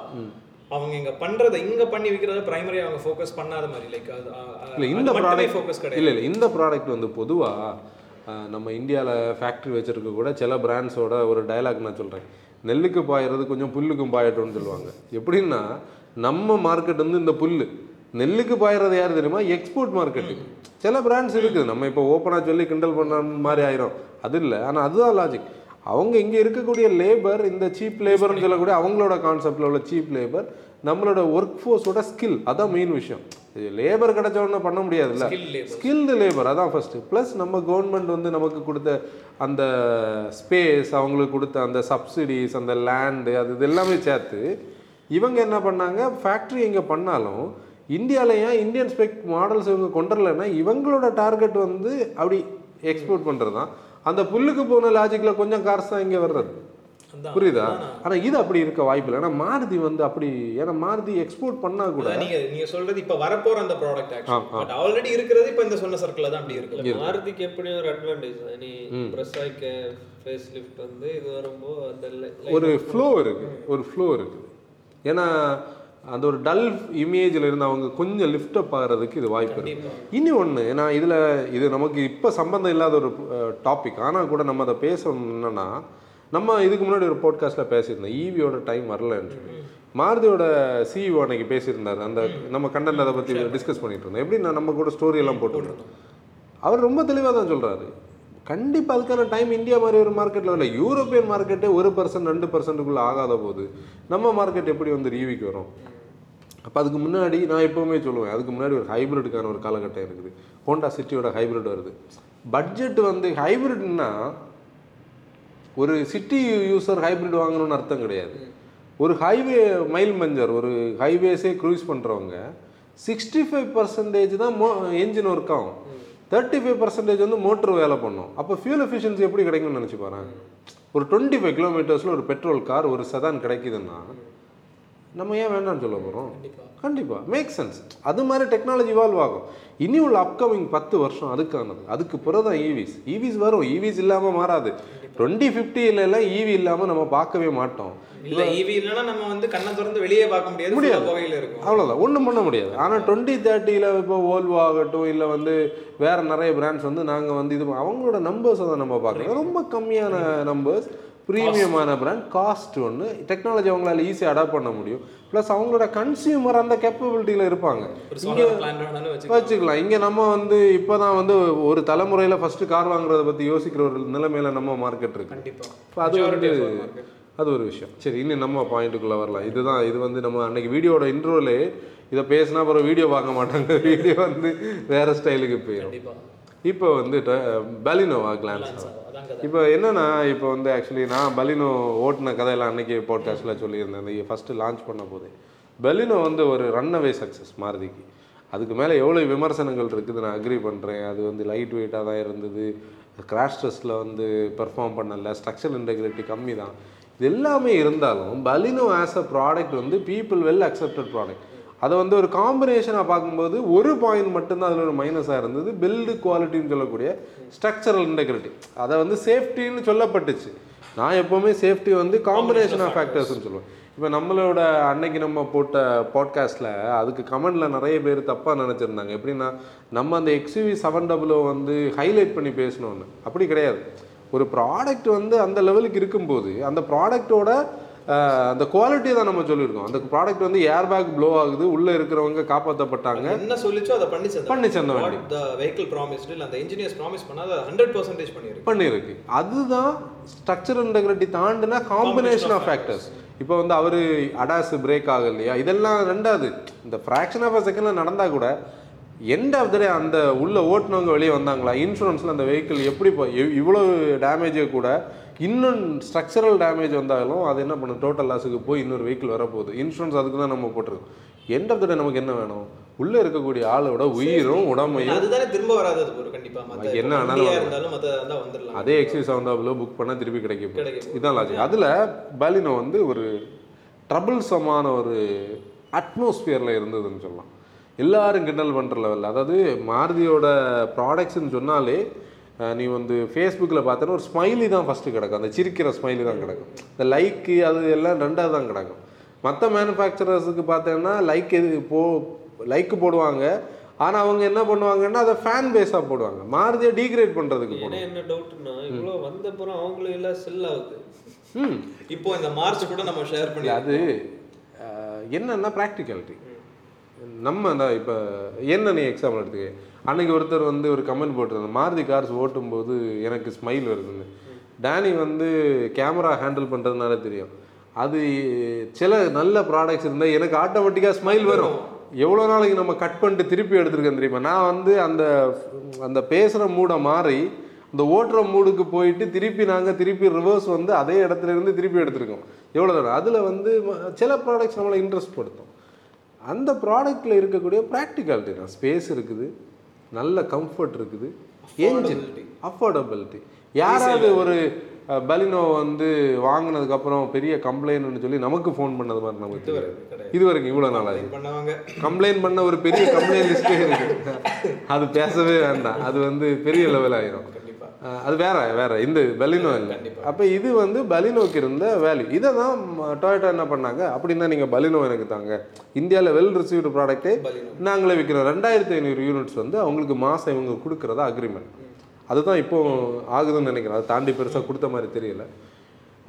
Speaker 1: அவங்க இங்க பண்றதை இங்க பண்ணி விக்கிறத பிரைமரி அவங்க ஃபோக்கஸ் பண்ணாத மாதிரி லைக்
Speaker 2: இல்லை இந்த ப்ராடக்ட்
Speaker 1: ஃபோக்கஸ் கிடையாது.
Speaker 2: இல்லை இல்லை இந்த ப்ராடக்ட் வந்து பொதுவாக நம்ம இந்தியாவில் ஃபேக்ட்ரி வச்சிருக்க கூட சில பிராண்ட்ஸோட ஒரு டயலாக் நான் சொல்கிறேன் நெல்லுக்கு பாயறது கொஞ்சம் புல்லுக்கும் பாயட்டும்னு சொல்லுவாங்க. எப்படின்னா நம்ம மார்க்கெட் வந்து இந்த புல்லு. நெல்லுக்கு பாயறது யார் தெரியுமா? எக்ஸ்போர்ட் மார்க்கெட்டு சில பிராண்ட்ஸ் இருக்குது. நம்ம இப்போ ஓப்பனாக சொல்லி கிண்டல் பண்ண மாதிரி ஆயிரும். அது இல்லை. ஆனால் அதுதான் லாஜிக் அவங்க இங்கே இருக்கக்கூடிய லேபர் இந்த சீப் லேபர்னு சொல்லக்கூடிய அவங்களோட கான்செப்டில் உள்ள சீப் லேபர் நம்மளோட ஒர்க் ஃபோர்ஸோட ஸ்கில் அதான் மெயின் விஷயம். லேபர் கிடைச்ச உடனே பண்ண முடியாதுல்ல. ஸ்கில்டு லேபர் அதான் ஃபஸ்ட்டு ப்ளஸ் நம்ம கவர்மெண்ட் வந்து நமக்கு கொடுத்த அந்த ஸ்பேஸ் அவங்களுக்கு கொடுத்த அந்த சப்சிடிஸ் அந்த லேண்டு அது இது எல்லாமே சேர்த்து இவங்க என்ன பண்ணாங்க? ஃபேக்ட்ரி இங்கே பண்ணாலும் இந்தியாவில் ஏன் இந்தியன் ஸ்பெக் மாடல்ஸ் இவங்க கொண்டு வரலைன்னா இவங்களோட டார்கெட் வந்து அப்படி எக்ஸ்போர்ட் பண்ணுறது தான் அந்த புல்லுக்கு போன லாஜிக்கில் கொஞ்சம் கார்ஸ் தான் இங்கே வர்றது. புரியுதா? ஆனால் இது அப்படி இருக்க வாய்ப்பு இல்லை. ஏன்னா மாருதி வந்து அப்படி ஏன்னா மாருதி எக்ஸ்போர்ட் பண்ணால் கூட
Speaker 1: நீங்க நீங்க சொல்றது இப்ப வரப்போற அந்த ப்ராடக்ட். பட் ஆல்ரெடி இருக்கிறது இப்ப இந்த சொன்ன சர்க்கிள் தான் அப்படி இருக்கு
Speaker 3: மாருதிக்கு எப்படி ஒரு அட்வான்டேஜ் நீ ப்ரெஸ் ஆயிக்க ஃபேஸ் லிஃப்ட் வந்து இது வரும்போது அந்த
Speaker 2: ஒரு ஃப்ளோ இருக்குது ஒரு ஃப்ளோ இருக்குது ஏன்னா அந்த ஒரு டல் இமேஜில் இருந்து அவங்க கொஞ்சம் லிஃப்ட் அப் ஆகிறதுக்கு இது வாய்ப்பு இருக்கு. இனி ஒன்று ஏன்னா இதில் இது நமக்கு இப்போ சம்பந்தம் இல்லாத ஒரு டாபிக் ஆனால் கூட நம்ம அதை பேசணும் என்னன்னா நம்ம இதுக்கு முன்னாடி ஒரு போட்காஸ்ட்டில் பேசியிருந்தோம் ஈவியோட டைம் வரலன்னு சொல்லி. மாருதியோட சிஇஓ அன்னைக்கு பேசியிருந்தாரு. அந்த நம்ம கண்டென்ட் அதை பற்றி டிஸ்கஸ் பண்ணிட்டு இருந்தோம். எப்படி நான் நம்ம கூட ஸ்டோரி எல்லாம் போட்டுருந்தோம் அவர் ரொம்ப தெளிவாக தான் சொல்கிறாரு கண்டிப்பாக அதுக்கான டைம் இந்தியா மாதிரி ஒரு மார்க்கெட்டில் இல்லை யூரோப்பியன் மார்க்கெட்டே ஒரு பர்சன்ட் ரெண்டு பர்சன்ட்டுக்குள்ளே ஆகாத போது நம்ம மார்க்கெட் எப்படி வந்து ரீவிக்கு வரும்? அப்போ அதுக்கு முன்னாடி நான் எப்போவுமே சொல்லுவேன் அதுக்கு முன்னாடி ஒரு ஹைப்ரிட்டுக்கான ஒரு காலகட்டம் இருக்குது. ஹோண்டா சிட்டியோட ஹைப்ரிட் வருது. பட்ஜெட் வந்து ஹைப்ரிட்னா ஒரு சிட்டி யூஸர் ஹைப்ரிட் வாங்கணும்னு அர்த்தம் கிடையாது. ஒரு ஹைவே மைல் மஞ்சர் ஒரு ஹைவேஸே க்ரூஸ் பண்ணுறவங்க சிக்ஸ்டி ஃபைவ் பர்சன்டேஜ் தான் மோ என்ஜின் ஒர்க் ஆகும். தேர்ட்டி ஃபைவ் பர்சன்டேஜ் வந்து மோட்டர் வேலை பண்ணும். அப்போ ஃபியூல் எஃபிஷியன்சி எப்படி கிடைக்கும்னு நினச்சி பாருங்க. ஒரு டுவெண்ட்டி ஃபைவ் கிலோமீட்டர்ஸில் ஒரு பெட்ரோல் கார் ஒரு சதான் கிடைக்குதுன்னா நம்ம ஏன் வேண்டாம்னு சொல்ல போகிறோம் கண்டிப்பாக மேக் சென்ஸ் அது மாதிரி டெக்னாலஜி இவால்வ் ஆகும். இனி உள்ள அப்கமிங் பத்து வருஷம் அதுக்கானது. அதுக்கு பிறகு தான் ஈவிஸ் ஈவிஸ் வரும். ஈவிஸ் இல்லாமல் மாறாது. டுவெண்ட்டி ஃபிஃப்டியில எல்லாம் ஈவி இல்லாமல் நம்ம பார்க்கவே மாட்டோம்.
Speaker 1: இல்ல ஈவி இல்லைன்னா நம்ம வந்து கண்ணை திறந்து வெளியே பார்க்க முடியாது.
Speaker 2: முடியாது.
Speaker 1: புகையில இருக்கும்.
Speaker 2: அவ்வளோதான் ஒன்றும் பண்ண முடியாது. ஆனால் டுவெண்ட்டி தேர்ட்டியில் இப்போ ஓல்வோ ஆகட்டும் இல்லை வந்து வேற நிறைய பிராண்ட்ஸ் வந்து நாங்கள் வந்து இது அவங்களோட நம்பர்ஸை தான் நம்ம பார்க்குறோம். ரொம்ப கம்மியான நம்பர்ஸ் ப்ரீமியமான பிராண்ட் காஸ்ட் ஒன்று டெக்னாலஜி அவங்களால ஈஸியாக அடாப்ட் பண்ண முடியும். ப்ளஸ் அவங்களோட கன்சியூமர் அந்த கேப்பபிலிட்டியில் இருப்பாங்க.
Speaker 1: வேணாலும் வச்சுக்கலாம்.
Speaker 2: இங்கே நம்ம வந்து இப்போ தான் வந்து ஒரு தலைமுறையில் ஃபஸ்ட்டு கார் வாங்குறத பற்றி யோசிக்கிற ஒரு நிலைமையில நம்ம மார்க்கெட் இருக்கு. அது வந்து. அது ஒரு விஷயம். சரி இன்னும் நம்ம பாயிண்ட்டுக்குள்ளே வரலாம். இதுதான் இது வந்து நம்ம அன்னைக்கு வீடியோட இன்ட்ரோலே இதை பேசினா அப்புறம் வீடியோ பார்க்க மாட்டாங்க. வீடியோ வந்து வேற ஸ்டைலுக்கு போயிடும் இப்போ வந்து பலினோவா கிளான்ஸ் இப்போ என்னன்னா இப்போ வந்து ஆக்சுவலி நான் பலினோ ஓட்டின கதையெல்லாம் அன்னைக்கு போட்காஸ்ட்டில் சொல்லியிருந்தேன். இந்த ஃபஸ்ட்டு லான்ச் பண்ண போதே. பலினோ வந்து ஒரு ரன் அவே சக்ஸஸ் மாருதிக்கு. அதுக்கு மேலே எவ்வளோ விமர்சனங்கள் இருக்குது நான் அக்ரி பண்ணுறேன் அது வந்து லைட் வெயிட்டாக தான் இருந்தது. கிராஷ் டெஸ்ட்டில் வந்து பெர்ஃபார்ம் பண்ணல. ஸ்ட்ரக்சரல் இன்டெகிரிட்டி கம்மி தான் இது எல்லாமே இருந்தாலும் பலினோ ஆஸ் அ ப்ராடக்ட் வந்து பீப்புள் வெல் அக்செப்டட் ப்ராடக்ட் அதை வந்து ஒரு காம்பினேஷனாக பார்க்கும்போது ஒரு பாயிண்ட் மட்டும்தான் அதில் ஒரு மைனஸாக இருந்தது. பில்டு குவாலிட்டின்னு சொல்லக்கூடிய ஸ்ட்ரக்சரல் இன்டெகிரிட்டி அதை வந்து சேஃப்டின்னு சொல்லப்பட்டுச்சு. நான் எப்போவுமே சேஃப்டி வந்து காம்பினேஷன் ஆஃப் ஃபேக்டர்ஸ்னு சொல்லுவேன். இப்போ நம்மளோட அன்னைக்கு நம்ம போட்ட பாட்காஸ்ட்டில் அதுக்கு கமெண்டில் நிறைய பேர் தப்பாக நினச்சிருந்தாங்க. எப்படின்னா நம்ம அந்த எக்ஸ்யூவி செவன் டபுளோ வந்து ஹைலைட் பண்ணி பேசணும்னு அப்படி கிடையாது. ஒரு ப்ராடக்ட் வந்து அந்த லெவலுக்கு இருக்கும்போது அந்த ப்ராடக்ட்டோட அந்த குவாலிட்டி தான் நம்ம சொல்லியிருக்கோம். அந்த ப்ராடக்ட் வந்து ஏர் பேக் ப்ளோ ஆகுது உள்ளே இருக்கிறவங்க காப்பாற்றப்பட்டாங்க
Speaker 1: என்ன சொல்லிச்சோ அதை பண்ணி
Speaker 2: பண்ணி சேர்ந்த வண்டி.
Speaker 1: த வெஹிக்கிள் ப்ராமிஸ்டு இல்லை அந்த இன்ஜினியர்ஸ் ப்ராமிஸ் பண்ணா அதை ஹண்ட்ரட் பர்சன்டேஜ் பண்ணியிருக்கு.
Speaker 2: பண்ணியிருக்கு. அதுதான் ஸ்ட்ரக்சரல் இன்டெகிரிட்டி தாண்டினா காம்பினேஷன் ஆஃப் ஃபேக்டர்ஸ் இப்போ வந்து அவர் அடாஸ் பிரேக் ஆகலையா? இதெல்லாம் ரெண்டாவது. இந்த ஃப்ராக்ஷன் ஆஃப் அ செகண்டில் நடந்தால் கூட எண்ட் ஆஃப் த டே அந்த உள்ள ஓட்டுனவங்க வெளியே வந்தாங்களா? இன்சூரன்ஸில் அந்த வெஹிக்கிள் எப்படி இப்போ இவ்- இவ்வளவு டேமேஜே கூட இன்னும் ஸ்ட்ரக்சரல் டேமேஜ் வந்தாலும் அது என்ன பண்ணும்? டோட்டல் லாஸுக்கு போய் இன்னொரு வெஹிக்கிள் வரப்போகுது. இன்சூரன்ஸ் அதுக்கு தான் நம்ம போட்டிருக்கோம். எண்ட் ஆஃப் த டே நமக்கு என்ன வேணும்? உள்ளே இருக்கக்கூடிய ஆளோட உயிரும் உடமையும்
Speaker 1: அதுதானே திரும்ப வராது அது ஒரு கண்டிப்பா. மத்த
Speaker 2: என்ன ஆனாலும் அதே எக்ஸைஸ் செவன் புக் பண்ணால் திருப்பி கிடைக்கும். இதான் லாஜிக் அதில் பலினோ வந்து ஒரு ட்ரபிள்ஸமான ஒரு அட்மாஸ்பியரில் இருந்ததுன்னு சொல்லலாம். எல்லாரும் கிண்டல் பண்ணுற லெவலில் அதாவது மாருதியோட ப்ராடக்ட்ஸ்னு சொன்னாலே நீ வந்து ஃபேஸ்புக்கில் பார்த்தோன்னா ஒரு ஸ்மைலி தான் ஃபஸ்ட்டு கிடக்கும். அந்த சிரிக்கிற ஸ்மைலி தான் கிடக்கும். இந்த லைக்கு அது எல்லாம் ரெண்டாவது தான் கிடக்கும். மற்ற மேனுஃபேக்சரர்ஸுக்கு பார்த்தோன்னா லைக் எது போ லைக்கு போடுவாங்க. ஆனால் அவங்க என்ன பண்ணுவாங்கன்னா அதை ஃபேன் பேஸாக போடுவாங்க. மாருதியை டீக்ரேட் பண்ணுறதுக்கு போடுவாங்க.
Speaker 3: என்ன டவுட்னா இவ்வளோ வந்த அப்புறம் அவங்களும் எல்லாம் செல் ஆகுது.
Speaker 2: ம்.
Speaker 1: இப்போ இந்த மார்ச் கூட நம்ம ஷேர் பண்ணி
Speaker 2: அது என்னன்னா ப்ராக்டிகாலிட்டி நம்ம இந்த இப்போ என்ன நீ எக்ஸாம்பிள் எடுத்துக்க. அன்னைக்கு ஒருத்தர் வந்து ஒரு கமெண்ட் போட்டிருந்தாங்க மாருதி கார்ஸ் ஓட்டும்போது எனக்கு ஸ்மைல் வருதுன்னு. டேனி வந்து கேமரா ஹேண்டில் பண்ணுறதுனால தெரியும். அது சில நல்ல ப்ராடக்ட்ஸ் இருந்தால் எனக்கு ஆட்டோமேட்டிக்காக ஸ்மைல் வரும். எவ்வளோ நாளைக்கு நம்ம கட் பண்ணிட்டு திருப்பி எடுத்துருக்கேன் தெரியுமா? நான் வந்து அந்த அந்த பேசுகிற மூடை மாறி அந்த ஓட்டுற மூடுக்கு போயிட்டு திருப்பி நாங்கள் திருப்பி ரிவர்ஸ் வந்து அதே இடத்துல இருந்து திருப்பி எடுத்திருக்கோம். எவ்வளோ தூரம்? அதில் வந்து சில ப்ராடக்ட்ஸ் நம்மளை இன்ட்ரெஸ்ட் படுத்தும். அந்த ப்ராடக்ட்டில் இருக்கக்கூடிய ப்ராக்டிகாலிட்டி தான் ஸ்பேஸ் இருக்குது நல்ல கம்ஃபர்ட் இருக்குது என்ஜின் அஃபோர்டபிலிட்டி யாராவது ஒரு பலினோ வந்து வாங்கினதுக்கப்புறம் பெரிய கம்ப்ளைண்ட்னு சொல்லி நமக்கு ஃபோன் பண்ணது மாதிரி நமக்கு இது வரைக்கும் இவ்வளோ நாளாக
Speaker 1: பண்ணவங்க.
Speaker 2: கம்ப்ளைண்ட் பண்ண ஒரு பெரிய கம்ப்ளைண்ட் லிஸ்ட்டே இருக்கு. அது பேசவே வேண்டாம். அது வந்து பெரிய லெவல் ஆயிரும். அது வேற வேற. இந்த பலினோ இல்லை. அப்போ இது வந்து பலினோக்கு இருந்த வேல்யூ இதை தான் டொயோட்டா என்ன பண்ணாங்க? அப்படின்னா நீங்கள் பலினோ எனக்கு தாங்க. இந்தியாவில் வெல் ரிசீவ்டு ப்ராடக்ட்டே
Speaker 1: பலினோ
Speaker 2: நாங்களே விற்கிறோம் ரெண்டாயிரத்தி ஐநூறு யூனிட்ஸ் வந்து அவங்களுக்கு மாதம் இவங்க கொடுக்குறதா அக்ரிமெண்ட் அதுதான் இப்போ ஆகுதுன்னு நினைக்கிறேன். அதை தாண்டி பெருசாக கொடுத்த மாதிரி தெரியல.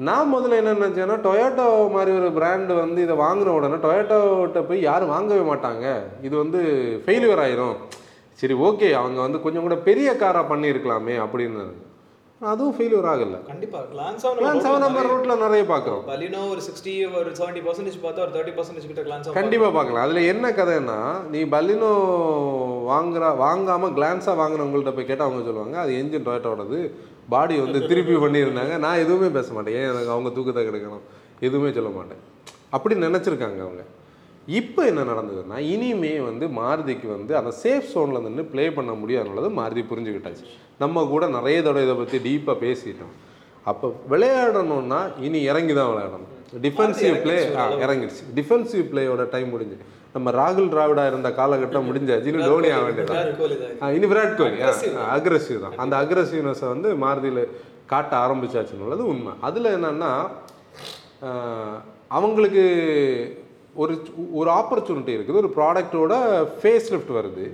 Speaker 2: நான் முதல்ல என்ன நினச்சேன்னா டொயோட்டோ மாதிரி ஒரு பிராண்டு வந்து இதை வாங்கின உடனே டொயோட்டோட்ட போய் யாரும் வாங்கவே மாட்டாங்க. இது வந்து ஃபெயிலியர் ஆயிரும். சரி ஓகே அவங்க வந்து கொஞ்சம் கூட பெரிய காராக பண்ணியிருக்கலாமே அப்படின்னு அதுவும் ஃபெயிலியர் ஆகலை.
Speaker 1: கண்டிப்பா கிளான்ஸ்
Speaker 2: செவன் நம்பர் ரோட்டில் நிறைய பார்க்குறோம்.
Speaker 1: பலினோ ஒரு சிக்ஸ்டி ஒரு செவன்டி பர்சன்டேஜ் பார்த்தா ஒரு தேர்ட்டி பர்சன்டேஜ் கிட்ட கிளான்ஸ்
Speaker 2: கண்டிப்பாக பார்க்கலாம். அதில் என்ன கதைன்னா நீ பல்லினோ வாங்குற வாங்காமல் கிளான்ஸாக வாங்கினவங்கள்ட்ட போய் கேட்டால் அவங்க சொல்லுவாங்க அது என்ஜின் டொயட்டோடது பாடி வந்து திருப்பி பண்ணியிருந்தாங்க நான் எதுவுமே பேச மாட்டேன். ஏன் எனக்கு அவங்க தூக்கத்தை கிடைக்கணும்? எதுவுமே சொல்ல மாட்டேன். அப்படி நினச்சிருக்காங்க அவங்க. இப்போ என்ன நடந்ததுன்னா இனிமே வந்து மாருதிக்கு வந்து அந்த சேஃப் சோனில் நின்று ப்ளே பண்ண முடியாதுன்றது மாருதி புரிஞ்சுக்கிட்டாச்சு நம்ம கூட நிறைய தடவை இதை பற்றி டீப்பாக பேசிட்டோம். அப்போ விளையாடணும்னா இனி இறங்கி தான் விளையாடணும். டிஃபென்சிவ் ப்ளே இறங்கிடுச்சு டிஃபென்சிவ் பிளேயோட டைம் முடிஞ்சு. நம்ம ராகுல் டிராவிடா இருந்த காலகட்டம் முடிஞ்சாச்சு. இனி டோனி ஆக வேண்டியது
Speaker 1: விராட் கோலி தான்
Speaker 2: ஆ, இனி விராட் கோலி அக்ரஸிவ் தான். அந்த அக்ரஸிவ்னஸை வந்து மாருதியில் காட்ட ஆரம்பிச்சாச்சுன்னுள்ளது உண்மை. அதில் என்னன்னா அவங்களுக்கு ஒரு ஒரு ஆப்பர்ச்சுனிட்டி இருக்குது. ஒரு ப்ராடக்ட்டோட ஃபேஸ் லிஃப்ட் வருது.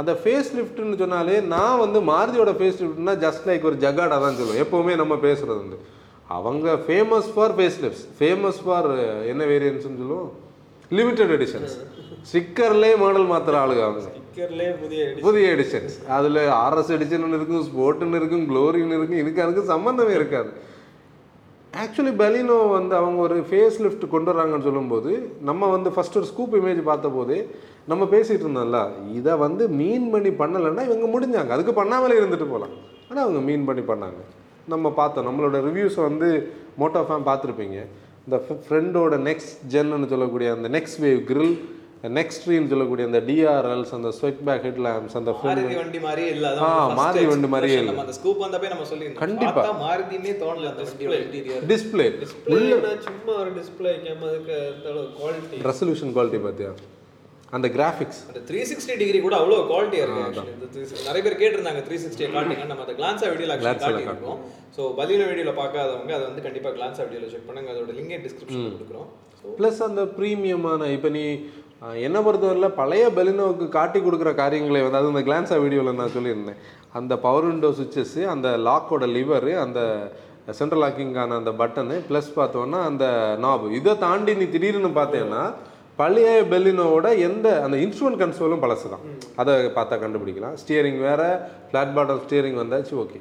Speaker 2: அந்த ஃபேஸ் லிஃப்ட்னு சொன்னாலே நான் வந்து மாருதியோட ஃபேஸ் லிஃப்ட்னா ஜஸ்ட் லைக் ஒரு ஜகாடா தான் சொல்லுவேன். எப்போவுமே நம்ம பேசுகிறது வந்து. அவங்க famous for face lifts famous for என்ன வேரியன்ஸ்னு சொல்லுவோம்? லிமிட்டட் எடிஷன்ஸ் ஸ்டிக்கர்லேயே மாடல் மாத்திர ஆளுங்க அவங்க.
Speaker 3: புதிய
Speaker 2: எடிஷன்ஸ் அதில் ஆர்எஸ் எடிஷன் இருக்கும் ஸ்போர்ட்னு இருக்கும் க்ளோரின்னு இருக்கும் இதுக்கு அதுக்கு சம்மந்தமே இருக்காது. ஆக்சுவலி பெலினோ வந்து அவங்க ஒரு ஃபேஸ் லிஃப்ட் கொண்டு வராங்கன்னு சொல்லும்போது நம்ம வந்து ஃபர்ஸ்ட் ஒரு ஸ்கூப் இமேஜ் பார்த்தபோது நம்ம பேசிகிட்டு இருந்தோம்ல இதை வந்து மீன் பண்ணி பண்ணலைன்னா இவங்க முடிஞ்சாங்க. அதுக்கு பண்ணாமலே இருந்துட்டு போகலாம் ஆனால் அவங்க மீன் பண்ணி பண்ணாங்க. நம்ம பார்த்தோம். நம்மளோட ரிவ்யூஸை வந்து மோட்டோ ஃபேம் பார்த்துருப்பீங்க. இந்த ஃப்ரெண்டோட நெக்ஸ்ட் ஜென்னு சொல்லக்கூடிய அந்த நெக்ஸ்ட் வேவ் கிரில் நெக்ஸ்ட் ட்ரீன்னு சொல்லக்கூடிய அந்த டிஆர்எல்ஸ் அந்த ஸ்வெட் பேக் ஹெட் லேம்ப்ஸ் அந்த
Speaker 1: மாருதி வண்டி மாதிரியே இல்ல.
Speaker 2: ஆ, மாருதி வண்டி மாதிரியே
Speaker 1: expression. நம்ம அந்த ஸ்கூப் வந்தப்பே நம்ம சொல்லியிருந்தோம்.
Speaker 2: கண்டிப்பா.
Speaker 1: பார்த்தா மாருதினே தோணல அந்த வண்டியோட இன்டீரியர்
Speaker 2: டிஸ்பிளே
Speaker 3: Displayனா சும்மா ஒரு டிஸ்பிளே அதுக்கு அளவு குவாலிட்டி
Speaker 2: ரெசல்யூஷன் குவாலிட்டி பார்த்தியா அந்த கிராஃபிக்ஸ்
Speaker 1: அந்த த்ரீ சிக்ஸ்டி டிகிரி கூட அவ்வளோ குவாலிட்டியா இருக்கு actually. இந்த 360 நிறைய பேர் கேட்டிருந்தாங்க த்ரீ சிக்ஸ்டியை காட்டுங்க நம்ம அந்த கிளான்ஸா வீடியோல ஆக்சுவலி காட்டியிருக்கோம். ஸோ பலியில வீடியோல பார்க்காதவங்க அதை வந்து கண்டிப்பா கிளான்ஸா வீடியோல செக் பண்ணுங்க. அதோட லிங்கே டிஸ்கிரிப்ஷன் கொடுக்குறோம்.
Speaker 2: ப்ளஸ் அந்த ப்ரீமியமான இப்போ நீ என்னை பொறுத்தவரையில் பழைய பெலினோவுக்கு காட்டி கொடுக்குற காரியங்களை வந்து அது இந்த கிளான்ஸா வீடியோவில் நான் சொல்லியிருந்தேன். அந்த பவர் விண்டோ சுவிச்சஸ்ஸு அந்த லாக்கோட லிவரு அந்த சென்ட்ரல் லாக்கிங்கான அந்த பட்டனு ப்ளஸ் பார்த்தோன்னா அந்த நாபு இதை தாண்டி நீ திடீர்னு பார்த்தேன்னா பழைய பெலினோவோட எந்த அந்த இன்ஸ்ட்ருமெண்ட் கன்சோலும் பழசு தான் அதை பார்த்தா கண்டுபிடிக்கலாம். ஸ்டியரிங் வேறு ஃப்ளாட் பாட்டம் ஸ்டியரிங் வந்தாச்சு ஓகே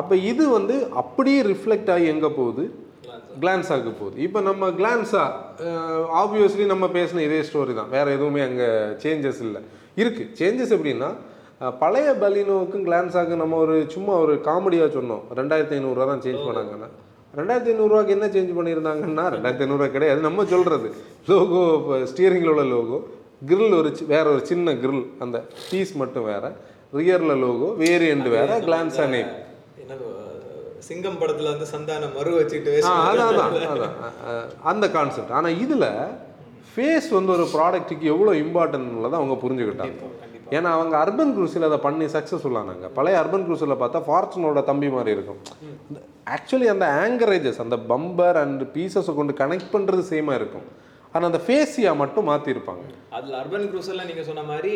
Speaker 2: அப்போ இது வந்து அப்படியே ரிஃப்ளெக்ட் ஆகி எங்கே போகுது? கிளான்ஸாக்கு போகுது. இப்போ நம்ம கிளான்ஸா ஆப்வியஸ்லி நம்ம பேசின இதே ஸ்டோரி தான். வேற எதுவுமே அங்கே சேஞ்சஸ் இல்லை. இருக்கு. சேஞ்சஸ் எப்படின்னா பழைய பலினோவுக்கும் கிளான்ஸாக்கும் நம்ம ஒரு சும்மா ஒரு காமெடியாக சொன்னோம். ரெண்டாயிரத்தி ஐநூறுரூவா தான் சேஞ்ச் பண்ணாங்கன்னா. ரெண்டாயிரத்தி ஐநூறுரூவாக்கு என்ன சேஞ்ச் பண்ணியிருந்தாங்கன்னா ரெண்டாயிரத்தி ஐநூறுரூவா கிடையாது. நம்ம சொல்கிறது லோகோ இப்போ ஸ்டியரிங்கில் உள்ள லோகோ கிரில் ஒரு வேற ஒரு சின்ன கிரில் அந்த பீஸ் மட்டும் வேற. ரியரில் லோகோ வேரியண்ட் வேற கிளான்ஸா நேம்
Speaker 1: சிங்கம் படத்துல வந்து சந்தானம் மறு வச்சுட்டு
Speaker 2: அதான் அந்த கான்செப்ட் ஆனால் இதில் ஃபேஸ் வந்து ஒரு ப்ராடக்ட்டுக்கு எவ்வளோ இம்பார்ட்டன்ட்ன்றதை அவங்க புரிஞ்சுக்கிட்டாங்க. ஏன்னா அவங்க அர்பன் குரூஸில் அதை பண்ணி சக்ஸஸ்ஃபுல் ஆனாங்க. பழைய அர்பன் குரூஸில் பார்த்தா ஃபார்ச்சுனோட தம்பி மாதிரி இருக்கும். ஆக்சுவலி அந்த ஆங்கரேஜஸ் அந்த பம்பர் அண்ட் பீசஸை கொண்டு கனெக்ட் பண்ணுறது சேமாக இருக்கும். ஆனால் அந்த ஃபேஸியாக மட்டும் மாற்றிருப்பாங்க
Speaker 1: அதுல அர்பன் க்ரூசர்ல நீங்க சொன்ன மாதிரி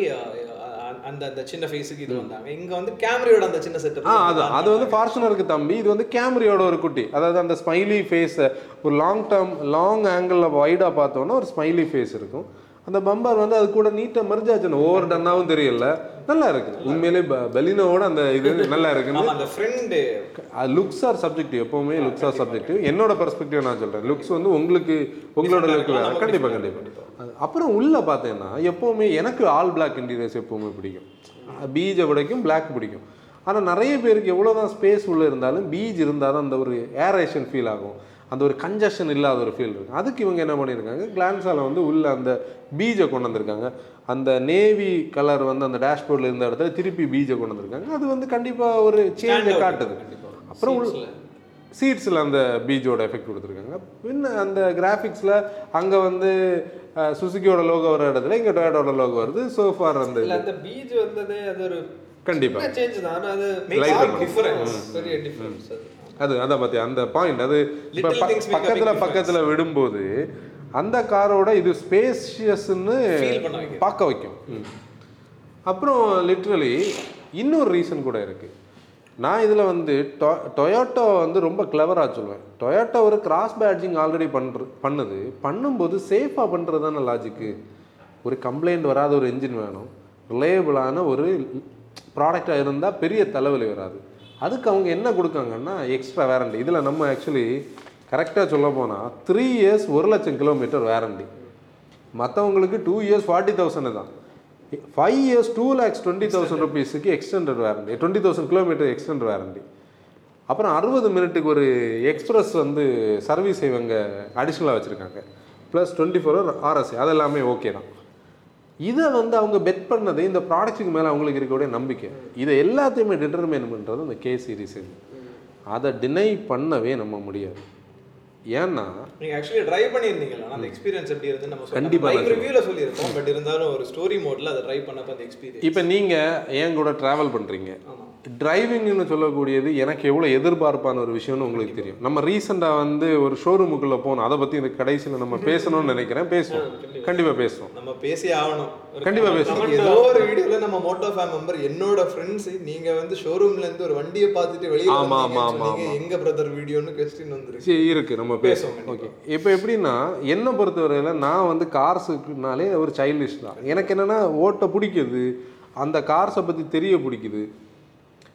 Speaker 1: அந்த அந்த சின்ன ஃபேஸுக்கு இது வந்தாங்க. இங்க வந்து கேமரியோட அந்த சின்ன செட்டப்
Speaker 2: ஆ அது அது வந்து ஃபார்ச்சுனருக்கு தம்பி. இது வந்து கேமரியோட ஒரு குட்டி. அதாவது அந்த ஸ்மைலி ஃபேஸ் ஒரு லாங் டேர்ம் லாங் ஆங்கிளில் வைடாக பார்த்தோன்னா ஒரு ஸ்மைலி ஃபேஸ் இருக்கும். அந்த பம்பர் வந்து அது கூட நீட்டாக மர்ஜாச்சுன்னு ஓவர் டன்னாவும் தெரியல. நல்லா இருக்கு. உண்மையிலே பெலினோவோட அந்த இது நல்லா
Speaker 1: அந்த ஃப்ரெண்டு
Speaker 2: லுக்ஸ் ஆர் சப்ஜெக்டிவ் எப்பவுமே லுக்ஸ் ஆர் சப்ஜெக்டிவ் என்னோட பெர்ஸ்பெக்டிவ் நான் சொல்றேன். லுக்ஸ் வந்து உங்களுக்கு உங்களோட லுக் வேற கண்டிப்பா கண்டிப்பா. அப்புறம் உள்ள பார்த்தீங்கன்னா எப்பவுமே எனக்கு ஆல் பிளாக் இன்டீரியர்ஸ் எப்பவுமே பிடிக்கும். பீஜை விடைக்கும் பிளாக் பிடிக்கும். ஆனா நிறைய பேருக்கு எவ்வளவுதான் ஸ்பேஸ் உள்ள இருந்தாலும் பீச் இருந்தால் தான் அந்த ஒரு ஏரேஷன் ஃபீல் ஆகும். அந்த ஒரு கன்ஜஷன் இல்லாத ஒரு ஃபீல் இருக்கும் அதுக்கு இவங்க என்ன பண்ணியிருக்காங்க? கிளான்ஸால வந்து உள்ள அந்த பீஜை கொண்டு வந்திருக்காங்க. அந்த நேவி கலர் வந்து அந்த டேஷ்போர்டில் இருந்த இடத்துல திருப்பி பீஜை கொண்டு வந்திருக்காங்க. அது வந்து கண்டிப்பா ஒரு சேஞ்சை காட்டுது. அப்புறம் சீட்ஸில் அந்த பீஜோட எஃபெக்ட் கொடுத்துருக்காங்க. பின்ன அந்த கிராஃபிக்ஸில் அங்கே வந்து சுசுக்கியோட லோகோ வர இடத்துல இங்கே டொயோட்டோட லோகோ வருது. சோஃபார் அந்த
Speaker 3: அந்த பீச் வந்ததே அது ஒரு
Speaker 2: கண்டிப்பாக
Speaker 3: சேஞ்ச் தான். அது. பெரிய டிஃபரன்ஸ் அது
Speaker 2: அது அதான் பார்த்தியா அந்த பாயிண்ட் அது இப்போ பக்கத்தில். பக்கத்தில் விடும்போது அந்த காரோட இது ஸ்பேஷியஸ்ன்னு. பார்க்க வைக்கும். அப்புறம் லிட்ரலி இன்னொரு ரீசன் கூட இருக்குது நான் இதில் வந்து டொ டொயோட்டோ வந்து ரொம்ப கிளவராக சொல்லுவேன் டொயோட்டோ ஒரு கிராஸ் பேட்ஜிங் ஆல்ரெடி பண்ணுற பண்ணுது. பண்ணும்போது சேஃபாக பண்ணுறது தானே லாஜிக்கு ஒரு கம்ப்ளைண்ட் வராத ஒரு என்ஜின் வேணும். ரிலையபிளான ஒரு ப்ராடக்டாக இருந்தால் பெரிய தலைவலி வராது. அதுக்கு அவங்க என்ன கொடுக்காங்கன்னா எக்ஸ்ட்ரா வேரண்டி இதில் நம்ம ஆக்சுவலி கரெக்டாக சொல்ல போனால் த்ரீ இயர்ஸ் ஒரு லட்சம் கிலோமீட்டர் வேரண்டி மற்றவங்களுக்கு டூ இயர்ஸ் ஃபார்ட்டி தௌசண்ட் தான். Five years two lakhs twenty thousand ருபீஸுக்கு extended warranty twenty thousand kilometre extend warranty அப்புறம் அறுபது மினிட்டுக்கு ஒரு எக்ஸ்ப்ரெஸ் வந்து சர்வீஸ் இவங்க அடிஷ்னலாக வச்சுருக்காங்க. Plus twenty four hour RSC அது எல்லாமே ஓகே தான். இதை வந்து அவங்க பெட் பண்ணது இந்த ப்ராடக்ட்டுக்கு மேலே அவங்களுக்கு இருக்கக்கூடிய நம்பிக்கை. இதை எல்லாத்தையுமே டிட்டர்மைன் பண்ணுறது இந்த கே சீரிஸ் அதை டினை பண்ணவே நம்ம முடியாது. ஏன்னா
Speaker 1: நீங்க ஆக்சுவலி டிரைவ் பண்ணியிருந்தீங்களா ஆனா அந்த எக்ஸ்பீரியன்ஸ் எப்படி இருந்து நம்ம
Speaker 2: கண்டிப்பா
Speaker 1: ரிவ்யூல சொல்லியிருக்கோம் பட் இருந்தாலும் ஒரு ஸ்டோரி மோட்ல அதை ட்ரை பண்ணப்ப அந்த எக்ஸ்பீரியன்ஸ்
Speaker 2: இப்போ நீங்கள் என் கூட ட்ராவல் பண்ணுறீங்க
Speaker 1: ஆமா.
Speaker 2: டிரைவிங்னு சொல்லக்கூடியது எனக்கு எவ்வளோ எதிர்பார்ப்பான ஒரு விஷயம்னு உங்களுக்கு தெரியும். நம்ம ரீசெண்டாக வந்து ஒரு ஷோரூமுக்குள்ளே போனோம். அதை பற்றி இந்த கடைசியில் நம்ம பேசணும்னு நினைக்கிறேன். பேசுவோம். கண்டிப்பாக பேசுவோம்.
Speaker 1: நம்ம பேசி ஆகணும். ஒரு
Speaker 2: கண்டிப்பா
Speaker 1: comment-
Speaker 2: பேசணும்.
Speaker 1: comment ஏதோ ஒரு வீடியோல நம்ம மோட்டோ ஃபேம் மெம்பர் என்னோட ஃப்ரெண்ட்ஸ் நீங்க வந்து ஷோரூம்ல இருந்து ஒரு வண்டியை பார்த்துட்டு வெளியே
Speaker 2: ஆமா, ஆமா,
Speaker 1: வந்தீங்கன்னு
Speaker 2: ஆமா,
Speaker 1: சொன்னீங்க. எங்க பிரதர் வீடியோன்னு கொஸ்டின் வந்துருக்கு.
Speaker 2: சரி இருக்கு. நம்ம பேசுவோம்.
Speaker 1: பேசுவோம்
Speaker 2: ஓகே இப்போ எப்படின்னா என்னை பொறுத்தவரையில் நான் வந்து கார்ஸுக்குனாலே ஒரு சைல்டிஷ் தான். எனக்கு என்னென்னா ஓட்ட பிடிக்குது. அந்த கார்ஸை பற்றி தெரிய பிடிக்குது.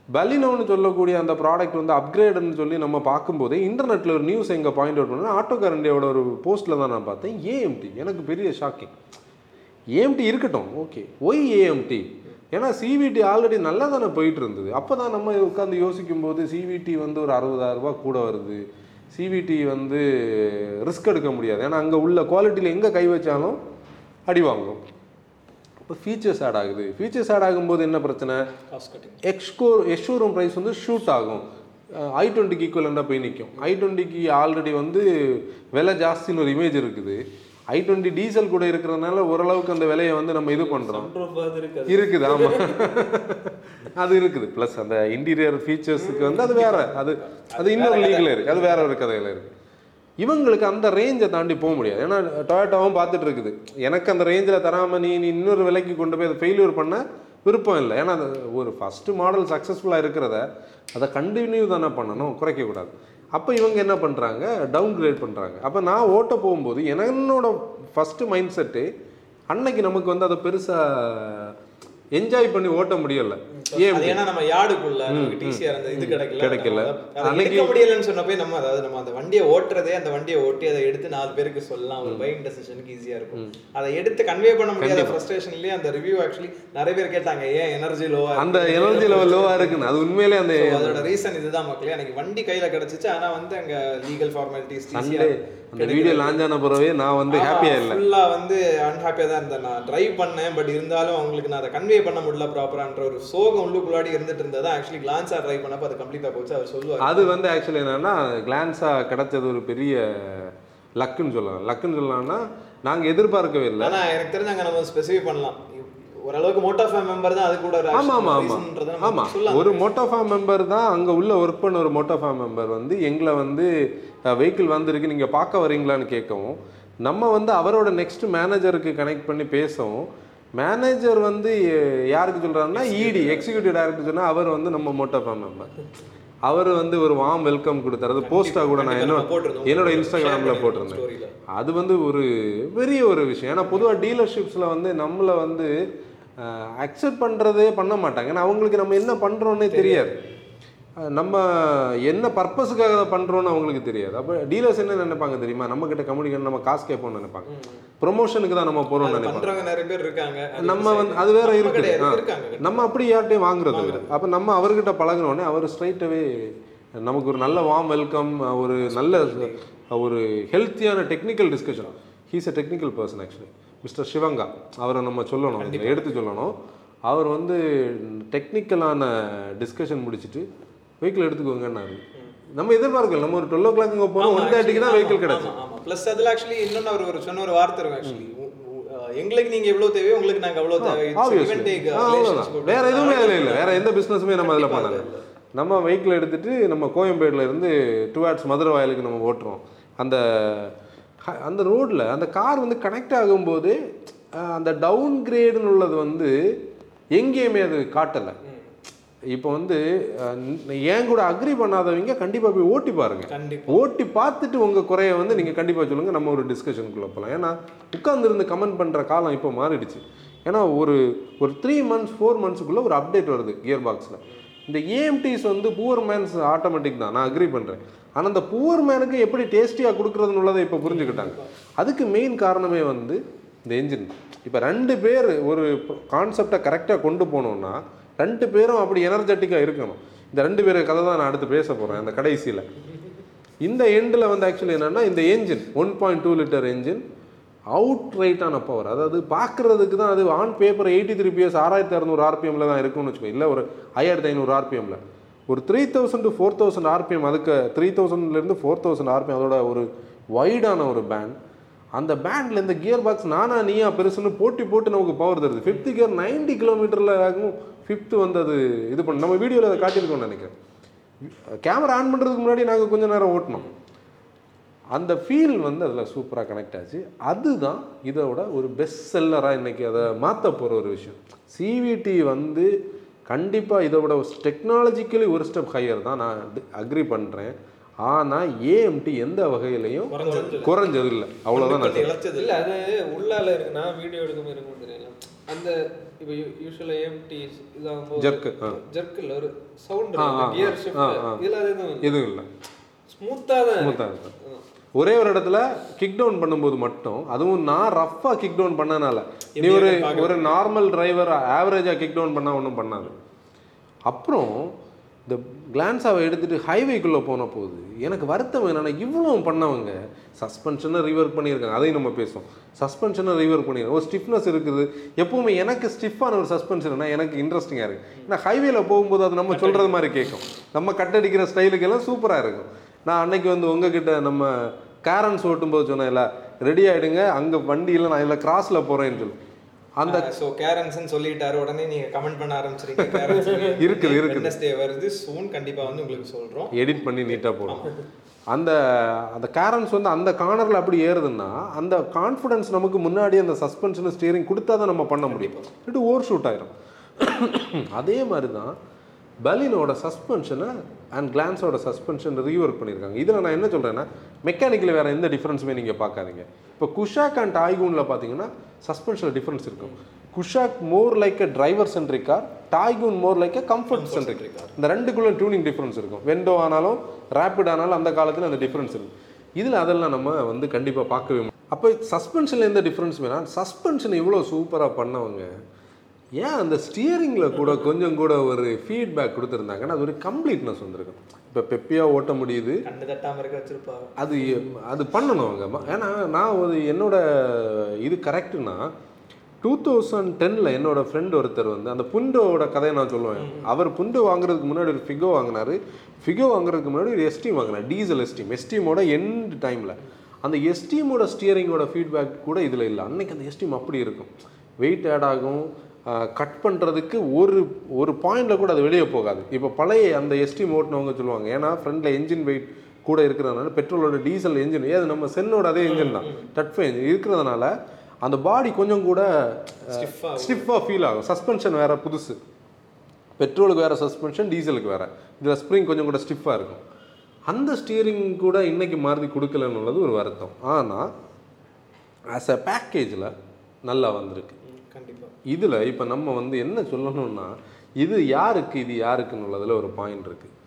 Speaker 2: பலினோன்னு சொல்லக்கூடிய அந்த ப்ராடக்ட் வந்து அப்கிரேடுன்னு சொல்லி நம்ம பார்க்கும்போதே இன்டர்நெட்டில் ஒரு நியூஸ் எங்கே பாயிண்ட் அவுட் பண்ணால் ஆட்டோ கரண்டியோட ஒரு போஸ்ட்டில் தான் நான் பார்த்தேன். ஏஎம்டி எனக்கு பெரிய ஷாக்கிங் ஏஎம்டி இருக்கட்டும். ஓகே ஒய் ஏஎம்டி ஏன்னா சிவிடி ஆல்ரெடி நல்லா தானே போயிட்டு இருந்தது அப்போ தான் நம்ம உட்காந்து யோசிக்கும் போது சிவிடி வந்து ஒரு அறுபதாயிரம் கூட வருது. சிவிடி வந்து ரிஸ்க் எடுக்க முடியாது. ஏன்னா அங்கே உள்ள குவாலிட்டியில் எங்கே கை வச்சாலும் அடி வாங்கும். இப்போ ஃபீச்சர்ஸ் ஆட் ஆகுது. ஃபீச்சர்ஸ் ஆட் ஆகும்போது என்ன பிரச்சனை? எக்ஸ்கோ எஷ்ஷோரூம் ப்ரைஸ் வந்து ஷூட் ஆகும். ஐ டுவெண்ட்டிக்கு ஈக்குவலண்டாக போய் நிற்கும் ஐ டுவெண்ட்டிக்கு ஆல்ரெடி வந்து விலை ஜாஸ்தின்னு ஒரு இமேஜ் இருக்குது. ஐ டுவெண்ட்டி டீசல் கூட இருக்கிறதுனால ஓரளவுக்கு அந்த விலையை வந்து நம்ம இது பண்ணுறோம்
Speaker 3: இருக்குது.
Speaker 2: ஆமாம் அது இருக்குது. ப்ளஸ் அந்த இன்டீரியர் ஃபீச்சர்ஸுக்கு வந்து அது வேற. அது அது இன்னொரு லீகில் இருக்குது அது வேற ஒரு கதையில் இருக்குது இவங்களுக்கு அந்த ரேஞ்சை தாண்டி போக முடியாது. ஏன்னா டொயோட்டாவும் பார்த்துட்டு இருக்குது எனக்கு அந்த ரேஞ்சில் தராமல் நீ நீ இன்னொரு விலைக்கு கொண்டு போய் அதை ஃபெயிலியூர் பண்ண விருப்பம் இல்லை. ஏன்னா அது ஒரு ஃபஸ்ட்டு மாடல் சக்ஸஸ்ஃபுல்லாக இருக்கிறத அதை கண்டினியூ தானே பண்ணணும் குறைக்கக்கூடாது. அப்போ இவங்க என்ன பண்ணுறாங்க டவுன் கிரேட் பண்ணுறாங்க அப்போ நான் ஓட்ட போகும்போது என்னோட ஃபஸ்ட்டு மைண்ட் செட்டு அன்னைக்கு நமக்கு வந்து அதை பெருசாக என்ஜாய் பண்ணி ஓட்ட முடியல. ஏன்
Speaker 1: ஏன்னா நம்ம யார்டுக்குள்ள நமக்கு டிசிஆர் அந்த இது கிடைக்கல.
Speaker 2: கிடைக்கல.
Speaker 1: அதை எடுக்க முடியலன்னு சொன்னப்போ நம்ம அதாவது நம்ம அந்த வண்டியை ஓட்டுறதே அந்த வண்டியை ஓட்டி அதை எடுத்து நாலு பேருக்கு சொல்லலாம். ஒரு பைக் டெசிஷனுக்கு ஈஸியா இருக்கும். அதை எடுத்து கன்வே பண்ண முடியாத ஃப்ரஸ்ட்ரேஷன்லயே அந்த ரிவ்யூ ஆக்சுவலி நிறைய பேர் கேட்டாங்க ஏன் எனர்ஜி லோவா
Speaker 2: அந்த எனர்ஜி லெவல் லோவாக இருக்குன்னு. அது உண்மையிலே அந்த
Speaker 1: அதோட ரீசன் இதுதான் மக்களே. எனக்கு வண்டி கையில கிடைச்சிச்சு. ஆனா வந்து அங்க லீகல் ஃபார்மாலிட்டிஸ்
Speaker 2: அந்த வீடியோ லான்ச் ஆன பிறவே நான் வந்து ஹாப்பியாக இல்லை.
Speaker 1: ஃபுல்லா வந்து அன்ஹாப்பியா தான் இருந்தேன் நான். டிரைவ் பண்ணேன் பட் இருந்தாலும் அவங்களுக்கு நான் அதை கன்வே பண்ண முடியல ப்ராப்பரான்ற ஒரு சோகம் உள்ளுக்குள்ளாடி இருந்துட்டு இருந்ததா. ஆக்சுவலி கிளான்ஸா ட்ரைவ் பண்ணப்ப அது கம்ப்ளீட்டா போச்சு. அவர் சொல்லுவார்.
Speaker 2: அது வந்து ஆக்சுவலி என்னன்னா கிளான்ஸாக கிடைச்சது ஒரு பெரிய லக்குன்னு சொல்லலாம். லக்குன்னு சொல்லலாம்னா நாங்கள் எதிர்பார்க்கவே இல்லை.
Speaker 1: ஆனா எனக்கு தெரிஞ்ச அங்க நம்ம ஸ்பெசிஃபை பண்ணலாம். ஓரளவுக்கு மோட்டோ ஃபேம் மெம்பர் தான் அது கூட ஒரு
Speaker 2: ஆமா ஆமா ஆமா.
Speaker 1: reasonன்றதை நம்ம
Speaker 2: ஆமா.
Speaker 1: சொல்லலாம்.
Speaker 2: ஒரு மோட்டோஃபார்ம் மெம்பர் தான் அங்க உள்ள ஒர்க் பண்ண ஒரு மோட்டோஃபார்ம் மெம்பர் வந்து எங்களை வந்து வெஹிக்கிள் வந்திருக்கு நீங்க பார்க்க வரீங்களான்னு கேட்கவும் நம்ம வந்து அவரோட நெக்ஸ்ட் மேனேஜருக்கு கனெக்ட் பண்ணி பேசவும் மேனேஜர் வந்து யாருக்கு சொல்றாருன்னா இடி எக்ஸிக்யூட்டிவ் டைரக்டர் சொன்னா அவர் வந்து நம்ம மோட்டோஃபார்ம் மெம்பர். அவர் வந்து ஒரு வார்ம் வெல்கம் கொடுத்தாரு. அது போஸ்டா கூட நான்
Speaker 1: கண்டிப்பா
Speaker 2: என்னோட இன்ஸ்டாகிராமில் போட்டிருந்தேன். அது வந்து ஒரு பெரிய ஒரு விஷயம். ஏன்னா பொதுவாக டீலர்ஷிப்ஸில் வந்து நம்மளை வந்து அக்செப்ட் பண்ணுறதே பண்ண மாட்டாங்க. ஏன்னா அவங்களுக்கு நம்ம என்ன பண்ணுறோன்னே தெரியாது. நம்ம என்ன பர்பஸுக்காக அதை பண்ணுறோன்னு அவங்களுக்கு தெரியாது. அப்போ டீலர்ஸ் என்ன நினைப்பாங்க தெரியுமா? நம்ம கிட்ட கம்யூனிகேட் நம்ம காசு கேட்போம்னு நினைப்பாங்க. ப்ரொமோஷனுக்கு தான் நம்ம போகிறோம்னு நினைப்பாங்க.
Speaker 1: நிறைய பேர் இருக்காங்க.
Speaker 2: நம்ம வந்து அது வேற.
Speaker 1: இருக்காங்க
Speaker 2: நம்ம அப்படி யார்ட்டையும் வாங்குறது இல்லை அப்போ நம்ம அவர்கிட்ட பழகுனோடனே அவர் ஸ்ட்ரைட்டாகவே நமக்கு ஒரு நல்ல வார்ம் வெல்கம் ஒரு நல்ல ஒரு ஹெல்த்தியான technical discussion he's a technical person actually mister Sivanga அவரை நம்ம சொல்லணும் எடுத்து சொல்லணும். அவர் வந்து டெக்னிக்கலான டிஸ்கஷன் முடிச்சுட்டு வெஹிக்கிள் எடுத்துக்கோங்கன்னாரு. நம்ம எதிர்பார்க்கல நம்ம ஒரு டுவெல் ஓ கிளாக் இங்கே போகிறோம் ஒன் தேர்ட்டிக்கு தான் வெஹிக்கிள்
Speaker 1: ஆமா ப்ளஸ் அதில் ஆக்சுவலி இன்னொன்று அவர் ஒரு சொன்ன ஒரு வார்த்தை இருக்கும் ஆக்சுவலி எங்களுக்கு நீங்க எவ்வளவு தேவையோ உங்களுக்கு நாங்க அவ்வளவு தேவை.
Speaker 2: வேற எதுவுமே அதில் இல்லை. வேற எந்த பிஸ்னஸுமே நம்ம அதில் பண்ணல. நம்ம வெஹிக்கிள் எடுத்துட்டு நம்ம கோயம்பேடுல இருந்து டுவாட்ஸ் மதுரை வாயிலுக்கு நம்ம ஓட்டுறோம். அந்த அந்த ரோட்ல அந்த கார் வந்து கனெக்ட் ஆகும்போது அந்த டவுன் கிரேடுன்னு உள்ளது வந்து எங்கேயுமே அது காட்டலை. இப்போ வந்து என் கூட அக்ரி பண்ணாதவங்க கண்டிப்பாக போய் ஓட்டி பாருங்க.
Speaker 1: கண்டிப்பா.
Speaker 2: ஓட்டி பார்த்துட்டு உங்கள் குறைய வந்து நீங்கள் கண்டிப்பாக சொல்லுங்கள் நம்ம ஒரு டிஸ்கஷனுக்குள்ளே போகலாம் ஏன்னா உட்காந்துருந்து கமெண்ட் பண்ணுற காலம் இப்போ மாறிடுச்சு. ஏன்னா ஒரு ஒரு த்ரீ மந்த்ஸ் ஃபோர் மந்த்ஸுக்குள்ளே ஒரு அப்டேட் வருது கியர் பாக்ஸில் இந்த ஏஎம்டிஸ் வந்து புவர் மேன்ஸ் ஆட்டோமேட்டிக் தான். நான் அக்ரி பண்ணுறேன் ஆனால் அந்த புவர் மேனுக்கு எப்படி டேஸ்டியாக கொடுக்குறதுன்னு உள்ளதை இப்போ புரிஞ்சுக்கிட்டாங்க. அதுக்கு மெயின் காரணமே வந்து இந்த என்ஜின் இப்போ ரெண்டு பேர் ஒரு கான்செப்டை கரெக்டாக கொண்டு போனோம்னா ரெண்டு பேரும் அப்படி எனர்ஜெட்டிக்காக இருக்கணும். இந்த ரெண்டு பேர் கதை தான் நான் அடுத்து பேச போகிறேன் அந்த கடைசியில். இந்த எண்டில் வந்து ஆக்சுவலி என்னென்னா இந்த engine one point two litre engine out ரைட்டான power அதாவது பார்க்குறதுக்கு தான் அது on paper eighty three PS ஆறாயிரத்தி இரநூறு ஆர்பிஎம்ல தான் இருக்கும்னு வச்சுக்கோ இல்லை ஒரு ஐயாயிரத்தி ஐநூறு ஆர்பிஎம்ல ஒரு three thousand to four thousand RPM அதுக்கு த்ரீ தௌசண்ட்லேருந்து ஃபோர் தௌசண்ட் ஆர்பிஎம் அதோட ஒரு வைடான ஒரு பேண்ட் அந்த பேண்டில் இந்த கியர் பாக்ஸ் நானா நீயா பெருசுன்னு போட்டி போட்டு நமக்கு பவர் தருது. ஃபிஃப்த்து கியர் நைன்டி கிலோமீட்டரில் ஆகும் ஃபிஃப்த்து வந்து அது இது பண்ண. நம்ம வீடியோவில் அதை காட்டியிருக்கோம்னு நினைக்கிறேன். கேமரா ஆன் பண்ணுறதுக்கு முன்னாடி நாங்கள் கொஞ்ச நேரம் ஓட்டினோம் அந்த ஃபீல் வந்து அதில் சூப்பராக கனெக்ட் ஆச்சு. அதுதான் இதோட ஒரு பெஸ்ட் செல்லராக இன்றைக்கி அதை மாற்ற போகிற ஒரு விஷயம். சிவிடி வந்து கண்டிப்பாக இதோட டெக்னாலஜிக்கலி ஒரு ஸ்டெப் ஹையர் தான் நான் அக்ரி பண்ணுறேன் ஆனால் ஏஎம்டி எந்த வகையிலையும்
Speaker 1: குறைஞ்சது
Speaker 2: இல்லை. அவ்வளோதான் நான்
Speaker 1: இழைச்சது
Speaker 3: இல்ல அது உள்ளால இருக்கு நான் வீடியோ எடுக்கும் இருக்கும் தெரியல அந்த இப்போ யூஸ்வலா எம்டி இதாகும்போது
Speaker 2: Jerk, ஆ.
Speaker 3: ஜர்க் இல்ல ஒரு சவுண்ட் கியர் ஷிஃப்ட். இதுல எதுவும் இல்லை.
Speaker 2: எதுவும் இல்லை.
Speaker 3: ஸ்மூத்தா தான்.
Speaker 2: ஸ்மூத்தாக இருக்கும் ஒரே ஒரு இடத்துல கிக் டவுன் பண்ணும்போது மட்டும் அதுவும் நான் ரஃப்பாக கிக் டவுன் பண்ணனால. நீ ஒரு ஒரு நார்மல் டிரைவர் ஆவரேஜாக கிக் டவுன் பண்ணால் ஒன்றும் பண்ணாது. அப்புறம் இந்த கிளான்ஸாவை எடுத்துட்டு ஹைவேக்குள்ளே போன போது எனக்கு வருத்தம் என்னன்னா இவ்வளோ பண்ணவங்க சஸ்பென்ஷனை ரிவர்க் பண்ணியிருக்காங்க. அதையும் நம்ம பேசுவோம். சஸ்பென்ஷனை ரிவர்க் பண்ணியிருக்காங்க. ஒரு ஸ்டிஃப்னஸ் இருக்குது. எப்பவுமே எனக்கு ஸ்டிஃபான ஒரு சஸ்பென்ஷன்னா எனக்கு இன்ட்ரெஸ்டிங்காக இருக்குது ஏன்னா ஹைவேல போகும்போது அது நம்ம சொல்கிறது மாதிரி கேட்கும். நம்ம கட்டடிக்கிற ஸ்டைலுக்கு எல்லாம் சூப்பராக இருக்கும். நான் அன்னைக்கு வந்து உங்ககிட்ட நம்ம கேரன்ஸ் ஓட்டும்போது சொன்னேன்ல ரெடி ஆகிடுங்க அங்கே வண்டியில் நான் இதில் கிராஸில் போகிறேன்னு சொல்லி. அந்த
Speaker 1: ஸோ கேரன்ஸ்னு சொல்லிட்டாரு. உடனே நீங்க கமெண்ட் பண்ண ஆரம்பிச்சிருக்கீங்க கேரன்ஸ்
Speaker 2: இருக்குது, இருக்குது.
Speaker 1: வெட்னஸ்டே வருது. சூன் கண்டிப்பா வந்து உங்களுக்கு சொல்றோம்.
Speaker 2: எடிட் பண்ணி நீட்டாக போடும் அந்த அந்த கேரன்ஸ் வந்து அந்த கார்னரில் அப்படி ஏறுதுன்னா அந்த கான்ஃபிடன்ஸ் நமக்கு முன்னாடி அந்த சஸ்பென்ஷன் ஸ்டியரிங் கொடுத்தா தான் நம்ம பண்ண முடியும். இல்லாட்டி ஓவர் ஷூட் ஆயிரும். அதே மாதிரி தான் பலினோட சஸ்பென்ஷனை அண்ட் கிளான்ஸோட சஸ்பென்ஷன் ரீஒர்க் பண்ணியிருக்காங்க இதில் நான் என்ன சொல்கிறேன்னா மெக்கானிக்கில் வேறு எந்த டிஃப்ரென்ஸுமே நீங்கள் பார்க்காதீங்க. இப்போ குஷாக் அண்ட் டாய்கூனில் பார்த்தீங்கன்னா சஸ்பென்ஷனில் டிஃப்ரென்ஸ் இருக்கும். Kushaq more like a driver centric car Taigun more like a comfort centric இந்த ரெண்டுக்குள்ள டியூனிங் டிஃப்ரென்ஸ் இருக்கும். வெண்டோ ஆனாலும் ரேப்பிட் ஆனாலும் அந்த காலத்தில் அந்த டிஃப்ரென்ஸ் இருக்கும் இதில் அதெல்லாம் நம்ம வந்து கண்டிப்பாக பார்க்கவே முடியும். அப்போ சஸ்பென்ஷனில் எந்த டிஃப்ரென்ஸ் வேணால் சஸ்பென்ஷன் இவ்வளோ சூப்பராக பண்ணவங்க ஏன் அந்த ஸ்டியரிங்கில் கூட கொஞ்சம் கூட ஒரு ஃபீட்பேக் கொடுத்துருந்தாங்கன்னா அது ஒரு கம்ப்ளீட்னஸ் வந்திருக்கும். இப்போ பெப்பியாக ஓட்ட முடியுது. அது அது பண்ணணும் அவங்க ம- ஏன்னா நான் ஒரு என்னோட இது கரெக்டுனா டூ தௌசண்ட் டெனில் என்னோட ஃப்ரெண்ட் ஒருத்தர் வந்து அந்த புண்டோட கதையை நான் சொல்லுவேன். அவர் புண்டோ வாங்குறதுக்கு முன்னாடி ஒரு ஃபிகோ வாங்கினாரு. ஃபிகோ வாங்குறதுக்கு முன்னாடி ஒரு எஸ்டீம் வாங்கினார். டீசல் எஸ்டீம் எஸ்டீமோட எண்ட் டைமில் அந்த எஸ்டீமோட ஸ்டியரிங்கோட ஃபீட்பேக் கூட இதில் இல்லை. அன்னைக்கு அந்த எஸ்டீம் அப்படி இருக்கும். வெயிட் ஆட் ஆகும். கட் பண்ணுறதுக்கு ஒரு ஒரு பாயிண்டில் கூட அது வெளியே போகாது. இப்போ பழைய அந்த எஸ்டீம் ஓட்டினவங்க சொல்லுவாங்க ஏன்னா ஃப்ரண்டில் என்ஜின் வெயிட் கூட இருக்கிறதுனால பெட்ரோலோட டீசல் என்ஜின் ஏது நம்ம சென்னோட அதே என்ஜின் தான். டட்ஃபை என்ஜின் இருக்கிறதுனால அந்த பாடி கொஞ்சம் கூட ஸ்டிஃபாக ஃபீல் ஆகும். சஸ்பென்ஷன் வேற புதுசு. பெட்ரோலுக்கு வேற சஸ்பென்ஷன் டீசலுக்கு வேற. இதில் ஸ்ப்ரிங் கொஞ்சம் கூட ஸ்டிஃபாக இருக்கும். அந்த ஸ்டியரிங் கூட இன்னைக்கு மாருதி கொடுக்கலன்னு உள்ளது ஒரு வருத்தம். ஆனால் ஆஸ் அ பேக்கேஜில் நல்லா வந்திருக்கு. இதில் இப்போ நம்ம வந்து என்ன சொல்லணும்னா இது யாருக்கு இது யாருக்குன்னு உள்ளதில் ஒரு பாயிண்ட் இருக்குது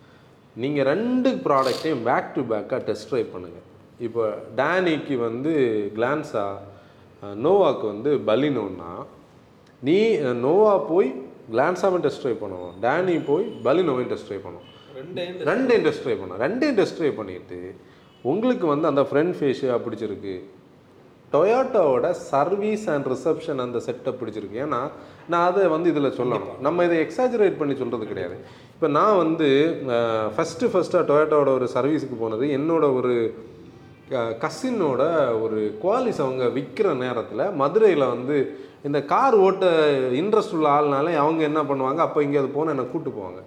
Speaker 2: நீங்கள் ரெண்டு ப்ராடக்ட்டையும் பேக் டு பேக்காக டெஸ்ட் ட்ரைவ் பண்ணுங்கள் இப்போ டேனிக்கு வந்து கிளான்ஸா நோவாக்கு வந்து பலினோன்னா நீ நோவா போய் கிளான்ஸாவும் டெஸ்ட் ட்ரைவ் பண்ணுவோம். டேனி போய் பலினோவையும் டெஸ்ட் ட்ரைவ் பண்ணுவோம்.
Speaker 3: ரெண்டே
Speaker 2: ரெண்டையும் டெஸ்ட் ட்ரைவ் பண்ணோம் ரெண்டையும் டெஸ்ட் ட்ரைவ் பண்ணிட்டு உங்களுக்கு வந்து அந்த ஃப்ரண்ட் ஃபேஷியாக பிடிச்சிருக்கு. டொயோட்டோவோட சர்வீஸ் அண்ட் ரிசப்ஷன் அந்த செட்டப் பிடிச்சிருக்கு. ஏன்னா நான் அதை வந்து இதில் சொல்லணும். நம்ம இதை எக்ஸாஜரேட் பண்ணி சொல்கிறது கிடையாது. இப்போ நான் வந்து ஃபஸ்ட்டு ஃபஸ்ட்டாக டொயோட்டோட ஒரு சர்வீஸுக்கு போனது என்னோட ஒரு கசினோட ஒரு குவாலிஸ் அவங்க விற்கிற நேரத்தில் மதுரையில் வந்து இந்த கார் ஓட்ட இன்ட்ரெஸ்ட் உள்ள ஆள்னாலே அவங்க என்ன பண்ணுவாங்க? அப்போ இங்கே அது போனால் என்னை கூப்பிட்டு போவாங்க.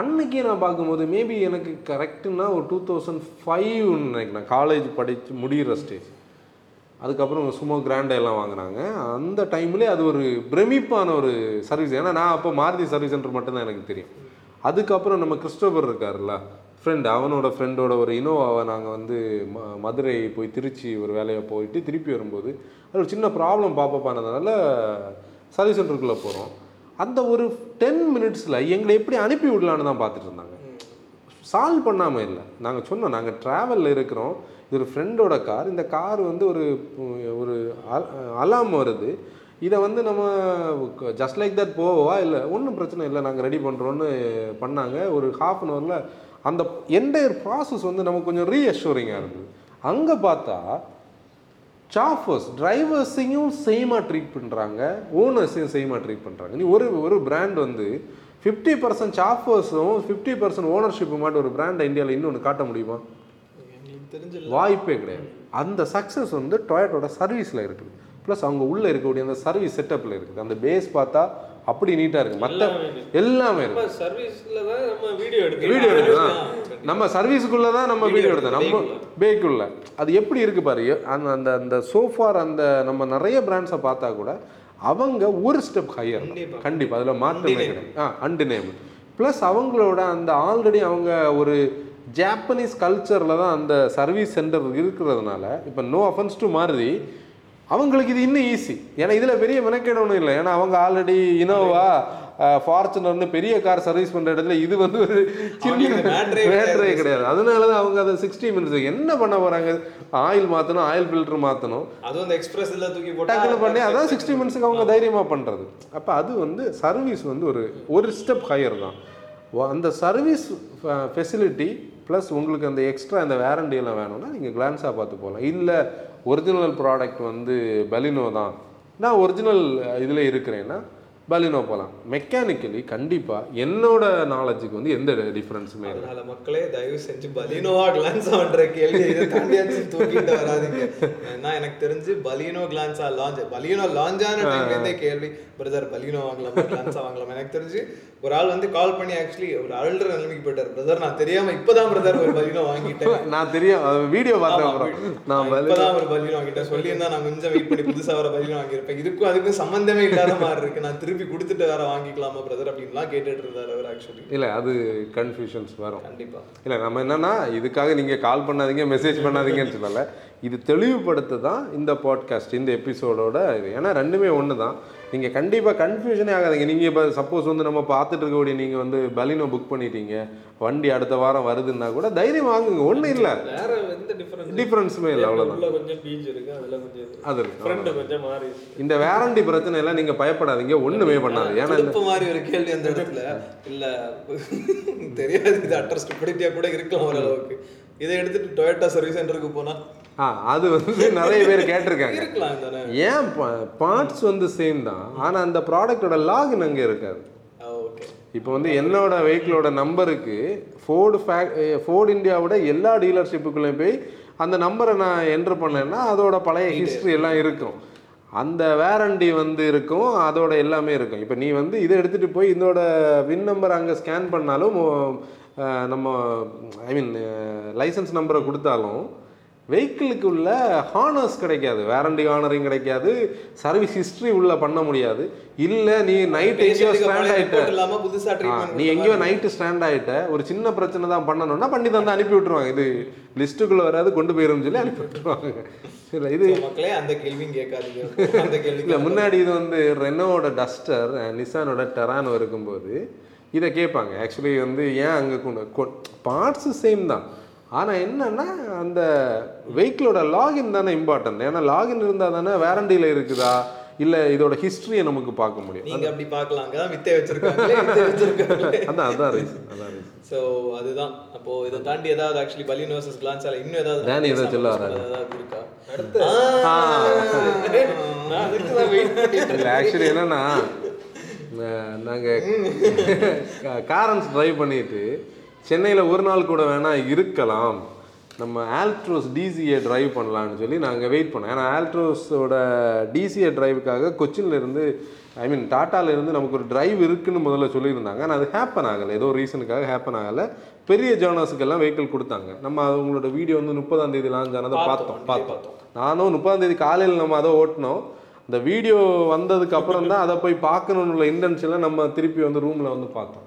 Speaker 2: அன்னைக்கு நான் பார்க்கும்போது மேபி எனக்கு கரெக்டுன்னா ஒரு டூ தௌசண்ட் ஃபைவ்னு நினைக்கிறேன். காலேஜ் படித்து முடிகிற ஸ்டேஜ் அதுக்கப்புறம் சும்மா கிராண்டா எல்லாம் வாங்கினாங்க. அந்த டைம்லேயே அது ஒரு பிரமிப்பான ஒரு சர்வீஸ். ஏன்னா நான் அப்போ மாருதி சர்வீஸ் சென்டர் மட்டும்தான் எனக்கு தெரியும். அதுக்கப்புறம் நம்ம கிறிஸ்டோபர் இருக்கார்ல ஃப்ரெண்ட் அவனோட ஃப்ரெண்டோட ஒரு இனோவாவை நாங்கள் வந்து ம மதுரை போய் திருச்சி ஒரு வேலையை போயிட்டு திருப்பி வரும்போது அது ஒரு சின்ன ப்ராப்ளம் பார்ப்பப்பானதுனால சர்வீஸ் சென்டருக்குள்ளே போகிறோம் அந்த ஒரு டென் மினிட்ஸில் எங்களை எப்படி அனுப்பி விடலான்னு தான் பார்த்துட்டு இருந்தாங்க. சால்வ் பண்ணாமல் இல்லை. நாங்கள் சொன்னோம் நாங்கள் ட்ராவலில் இருக்கிறோம். இது ஒரு ஃப்ரெண்டோட கார் இந்த கார் வந்து ஒரு ஒரு அலாம் வருது. இதை வந்து நம்ம ஜஸ்ட் லைக் தட் போவா? இல்லை ஒன்றும் பிரச்சனை இல்லை. நாங்கள் ரெடி பண்ணுறோன்னு பண்ணாங்க. ஒரு ஹாஃப் அன் ஹவரில் அந்த என்டையர் ப்ராசஸ் வந்து நமக்கு கொஞ்சம் ரீஅஷூரிங்காக இருந்தது. அங்கே பார்த்தா சாஃபர்ஸ் டிரைவர்ஸையும் சேமாக ட்ரீட் பண்ணுறாங்க ஓனர்ஸையும் சேமாக ட்ரீட் பண்ணுறாங்க நீ ஒரு ஒரு பிராண்ட் வந்து ஃபிஃப்டி பர்சன்ட் சாஃபர்ஸும் ஃபிஃப்டி பர்சன்ட் ஓனர்ஷிப் மட்டும் ஒரு பிராண்டை இந்தியாவில் இன்னொன்று காட்ட முடியுமா? வாய்ப்பே கிடையாது. அந்த சக்ஸஸ் வந்து டொயட்டோட சர்வீஸில் இருக்குது. ப்ளஸ் அவங்க உள்ளே இருக்கக்கூடிய அந்த சர்வீஸ் செட்டப்பில் இருக்குது. அந்த பேஸ் பார்த்தா அப்படி நீட்டாக இருக்குது மற்ற எல்லாமே இருக்குது
Speaker 3: நம்ம சர்வீஸ்ல தான் நம்ம வீடியோ எடுக்கிறோம்
Speaker 2: வீடியோ எடுக்கலாம் நம்ம சர்வீஸுக்குள்ளே தான் நம்ம வீடியோ எடுத்தோம் நம்ம பேக்குள்ள அது எப்படி இருக்கு பாரு? அந்த அந்த அந்த சோஃபார் அந்த நம்ம நிறைய பிராண்ட்ஸை பார்த்தா கூட அவங்க ஒரு ஸ்டெப் ஹையர்
Speaker 1: கண்டிப்பா.
Speaker 2: கண்டிப்பாக அதில் மாற்றமே கிடையாது. ஆ அன்டினேபிள் ப்ளஸ் அவங்களோட அந்த ஆல்ரெடி அவங்க ஒரு ஜாப்பனீஸ் கல்ச்சரில் தான் அந்த சர்வீஸ் சென்டர் இருக்கிறதுனால இப்போ நோ அஃபென்ஸ் டு மாருதி அவங்களுக்கு இது இன்னும் ஈஸி ஏன்னா இதில் பெரிய மெனக்கேடு ஒன்றும் இல்லை. ஏன்னா அவங்க ஆல்ரெடி இனோவா ஃபார்ச்சுனர்னு பெரிய கார் சர்வீஸ் பண்ணுற இடத்துல இது வந்து ஒரு சின்ன மேட்ரே கிடையாது. அதனால தான் அவங்க அதை சிக்ஸ்டி மினிட்ஸ் என்ன பண்ண போகிறாங்க ஆயில் மாற்றணும் ஆயில் ஃபில்டர் மாற்றணும்
Speaker 1: அதுவும் அந்த எக்ஸ்பிரஸ் எல்லாம் தூக்கி போட்டா
Speaker 2: டக்குனு பண்ணி அதான் சிக்ஸ்டி மினிட்ஸுக்கு அவங்க தைரியமாக பண்ணுறது அப்போ அது வந்து சர்வீஸ் வந்து ஒரு ஒரு ஸ்டெப் ஹையர் தான். அந்த சர்வீஸ் ஃபெசிலிட்டி ப்ளஸ் உங்களுக்கு அந்த எக்ஸ்ட்ரா அந்த வாரண்டி எல்லாம் வேணும்னா நீங்கள் கிளான்ஸாக பார்த்து போகலாம். இல்லை ஒரிஜினல் ப்ராடக்ட் வந்து பலினோ தான். நான் ஒரிஜினல் இதில் இருக்கிறேன்னா பலினோ போகலாம் மெக்கானிக்கலி கண்டிப்பாக என்னோட நாலேஜுக்கு வந்து எந்த டிஃப்ரென்ஸுமே இல்லை.
Speaker 1: அதனால மக்களே தயவு செஞ்சு பலீனோவா கிளான்ஸ் ஆன்ற கேள்வி இதை தூக்கிட்டு வராதீங்க. ஏன்னா எனக்கு தெரிஞ்சு பலீனோ கிளான்ஸா லான்ச் பலீனோ லான்ச்சான கேள்வி பிரதர் பலீனோ வாங்கலாமா? கிளான்ஸா வாங்கலாமா? எனக்கு தெரிஞ்சு ஒரு ஆள் வந்து கால் பண்ணி ஆக்சுவலி ஒரு அழுற நிலைமைக்கு போயிட்டார். பிரதர் நான் தெரியாம இப்பதான் பிரதர் ஒரு பலீனோ வாங்கிட்டேன்.
Speaker 2: நான் தெரியும் வீடியோ பார்த்தேன் நான்
Speaker 1: இப்பதான் ஒரு பலீனோ வாங்கிட்டேன். சொல்லியிருந்தா நான் கொஞ்சம் வெயிட் பண்ணி புதுசா வர பலீனோ வாங்கியிருப்பேன். இதுக்கும் அதுக்கும் சம்பந்தமே இல்லாத மாதிரி இருக்கு. நான் திருப்பி கொடுத்துட்டு வேற வாங்கிக்கலாமா பிரதர் அப்படின்லாம் கேட்டுட்டு இருந்தார் அவர் ஆக்சுவலி
Speaker 2: இல்லை அது கன்ஃபியூஷன்ஸ் வரும்.
Speaker 1: கண்டிப்பா.
Speaker 2: இல்லை நம்ம என்னன்னா இதுக்காக நீங்கள் கால் பண்ணாதீங்க மெசேஜ் பண்ணாதீங்கன்னு சொல்லலை. இது தெளிவுபடுத்த தான் இந்த பாட்காஸ்ட் இந்த எபிசோடோட இது. ஏன்னா ரெண்டுமே ஒன்று தான் நீங்கள் கண்டிப்பாக கன்ஃபியூஷனே ஆகாதீங்க. நீங்கள் இப்போ சப்போஸ் வந்து நம்ம பார்த்துட்டு இருக்கக்கூடிய நீங்கள் வந்து பலினோ புக் பண்ணிட்டீங்க. வண்டி அடுத்த வாரம் வருதுன்னா கூட தைரியம் வாங்குங்க. ஒன்றும் இல்லை.
Speaker 3: வேற எந்த டிஃபரன்ஸ்
Speaker 2: டிஃப்ரென்ஸுமே இல்லை அவ்வளோதான்
Speaker 3: கொஞ்சம் பீச் இருக்கு அதுல கொஞ்சம் இது.
Speaker 2: அது
Speaker 3: ஃப்ரண்ட் கொஞ்சம் மாறி
Speaker 2: இந்த வேரண்டி பிரச்சனை எல்லாம் நீங்கள் பயப்படாதீங்க ஒன்றுமே பண்ணாது. ஏன்னா
Speaker 1: திருப்ப மாதிரி ஒரு கேள்வி அந்த இடத்துல. இல்ல தெரியாது. இது அட்ரஸ் ஸ்டூபிடிட்டியா கூட இருக்கலாம் ஓரளவுக்கு. இதை எடுத்துட்டு டொயோட்டா சர்வீஸ் சென்டருக்கு போனா?
Speaker 2: ஆ அது வந்து நிறைய பேர் கேட்டிருக்காங்க.
Speaker 1: இருக்கலாம் தானே?
Speaker 2: ஏன் பார்ட்ஸ் வந்து சேம் தான். ஆனால் அந்த ப்ராடக்டோட லாகின் அங்கே இருக்காது. இப்போ வந்து என்னோட வெஹிக்கிளோட நம்பருக்கு ஃபோர்டு ஃபேக் ஃபோர்டு இந்தியாவோட எல்லா டீலர்ஷிப்புக்குள்ளேயும் போய் அந்த நம்பரை நான் என்ட்ரு பண்ணேன்னா அதோட பழைய ஹிஸ்ட்ரி எல்லாம் இருக்கும். அந்த வேரண்டி வந்து இருக்கும் அதோட எல்லாமே இருக்கும். இப்போ நீ வந்து இதை எடுத்துகிட்டு போய் இதோட வின் நம்பர் அங்கே ஸ்கேன் பண்ணாலும் நம்ம ஐ மீன் லைசன்ஸ் நம்பரை கொடுத்தாலும் வெஹிக்கிளுக்கு உள்ள ஹானர்ஸ் கிடைக்காது. வேரண்டி ஹானரிங் கிடைக்காது. சர்வீஸ் ஹிஸ்ட்ரி உள்ள பண்ண முடியாது. இல்லை நீ நைட் எங்கேயோ ஸ்டாண்ட் ஆகிட்ட நீ எங்கேயோ நைட்டு ஸ்டாண்ட் ஆயிட்ட. ஒரு சின்ன பிரச்சனை தான் பண்ணணும்னா பண்ணி தந்து அனுப்பி விட்டுருவாங்க. இது லிஸ்ட்டுக்குள்ள வராது கொண்டு போயிரும்னு சொல்லி அனுப்பி விட்டுருவாங்க. இல்லை இது
Speaker 1: மக்களே அந்த கேள்வியும் கேட்காதீங்க.
Speaker 2: இல்லை முன்னாடி இது வந்து ரெனோவோட டஸ்டர் நிசானோட டெரானோ இருக்கும்போது இதை கேட்பாங்க. ஆக்சுவலி வந்து ஏன் அங்கே கொண்டு பார்ட்ஸு சேம் தான். ஆனால் என்னன்னா அந்த வெஹிக்கிளோட லாகின் தானே இம்பார்ட்டன்ட் ஏன்னா லாகின் இருந்தால் தானே வேரண்டியில் இருக்குதா? இல்லை இதோட ஹிஸ்ட்ரியை நமக்கு பார்க்க முடியும்.
Speaker 1: நீங்க அப்படி பார்க்கலாம் வித்தை வச்சிருக்காங்க வித்தை வச்சிருக்காங்க
Speaker 2: அதான் அதான் ரீசன் அதான் ரீசன்
Speaker 1: சோ அதுதான். அப்போ இதை தாண்டி ஏதாவது ஆக்சுவலி பலின் வர்சஸ் கிளான்ஸால இன்னும் ஏதாவது
Speaker 2: டேனி ஏதோ சொல்ல வராரு.
Speaker 1: ஏதாவது இருக்கா?
Speaker 3: அடுத்து. தான்
Speaker 2: ஆக்சுவலி என்னன்னா நாங்கள் காரன்ஸ் ட்ரைவ் பண்ணிட்டு சென்னையில் ஒரு நாள் கூட வேணால் இருக்கலாம். நம்ம ஆல்ட்ரோஸ் டிசிஏ டிரைவ் பண்ணலான்னு சொல்லி நாங்கள் வெயிட் பண்ணோம். ஏன்னா ஆல்ட்ரோஸோட டிசிஏ டிரைவுக்காக கொச்சின்ல இருந்து ஐ மீன் டாட்டால இருந்து நமக்கு ஒரு டிரைவ் இருக்குன்னு முதல்ல சொல்லியிருந்தாங்க. ஆனால் அது ஹேப்பன் ஆகலை. ஏதோ ரீசனுக்காக ஹேப்பன் ஆகலை. பெரிய ஜேர்னல்ஸுக்கெல்லாம் வெஹிக்கிள் கொடுத்தாங்க. நம்ம அவங்களோட வீடியோ வந்து முப்பதாம் தேதி லான்ச் ஆனதை பார்த்தோம். பார்த்தோம். நானும் முப்பதாம் தேதி காலையில் நம்ம அதை ஓட்டினோம். அந்த வீடியோ வந்ததுக்கு அப்புறம் தான் அதை போய் பார்க்கணுன்னு உள்ள இன்டென்ஷனில் நம்ம திருப்பி வந்து ரூமில் வந்து பார்த்தோம்.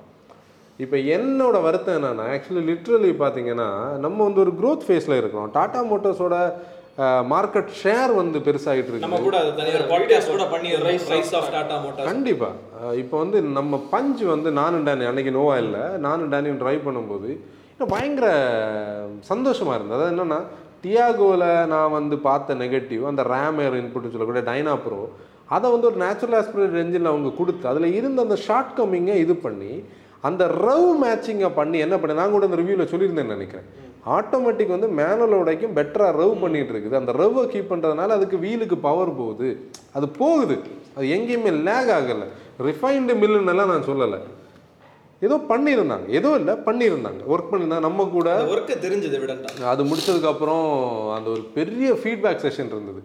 Speaker 2: இப்போ என்னோட வருத்தம் என்னன்னா ஆக்சுவலி லிட்ரலி பார்த்தீங்கன்னா நம்ம வந்து ஒரு க்ரோத் ஃபேஸில் இருக்கிறோம். டாடா மோட்டார்ஸோட மார்க்கெட் ஷேர் வந்து பெருசாகிட்டு இருக்கு
Speaker 1: நம்ம கூட அது தனி ஒரு பாட்காஸ்ட் கூட பண்ணி ரைஸ் ஆஃப் டாடா மோட்டார்
Speaker 2: கண்டிப்பா. அஹ் இப்போ வந்து நம்ம பஞ்ச் வந்து நானும் டேனி அன்னைக்கு நோவா இல்லை நானும் டேனியும் ட்ரைவ் பண்ணும்போது பயங்கர சந்தோஷமா இருந்தது. அதாவது என்னன்னா டியாகோவில் நான் வந்து பார்த்த நெகட்டிவ் அந்த ரேம் ஏர் இன்புட்னு சொல்லக்கூடிய டைனா ப்ரோ அதை வந்து ஒரு நேச்சுரல் ஆஸ்பிரேட் ரெஞ்சில் அவங்க கொடுத்து அதில் இருந்த அந்த ஷார்ட் கம்மிங்கை இது பண்ணி அந்த ரவ் மேட்சிங்கை பண்ணி என்ன பண்ணி நான் கூட அந்த ரிவ்யூவில் சொல்லியிருந்தேன்னு நினைக்கிறேன். ஆட்டோமேட்டிக் வந்து மேனுவலோடைக்கும் பெட்டராக ரவ் பண்ணிகிட்டு இருக்குது. அந்த ரவ்வை கீப் பண்ணுறதுனால அதுக்கு வீலுக்கு பவர் போகுது. அது போகுது. அது எங்கேயுமே லேக் ஆகலை. ரிஃபைன்டு மில்லுன்னெல்லாம் நான் சொல்லலை. ஏதோ பண்ணியிருந்தாங்க. ஏதோ இல்லை பண்ணியிருந்தாங்க. ஒர்க் பண்ணியிருந்தாங்க. நம்ம கூட
Speaker 1: அந்த ஒர்க்கு தெரிஞ்சது விடண்டா
Speaker 2: அது முடிச்சதுக்கப்புறம் அந்த ஒரு பெரிய ஃபீட்பேக் செஷன் இருந்தது.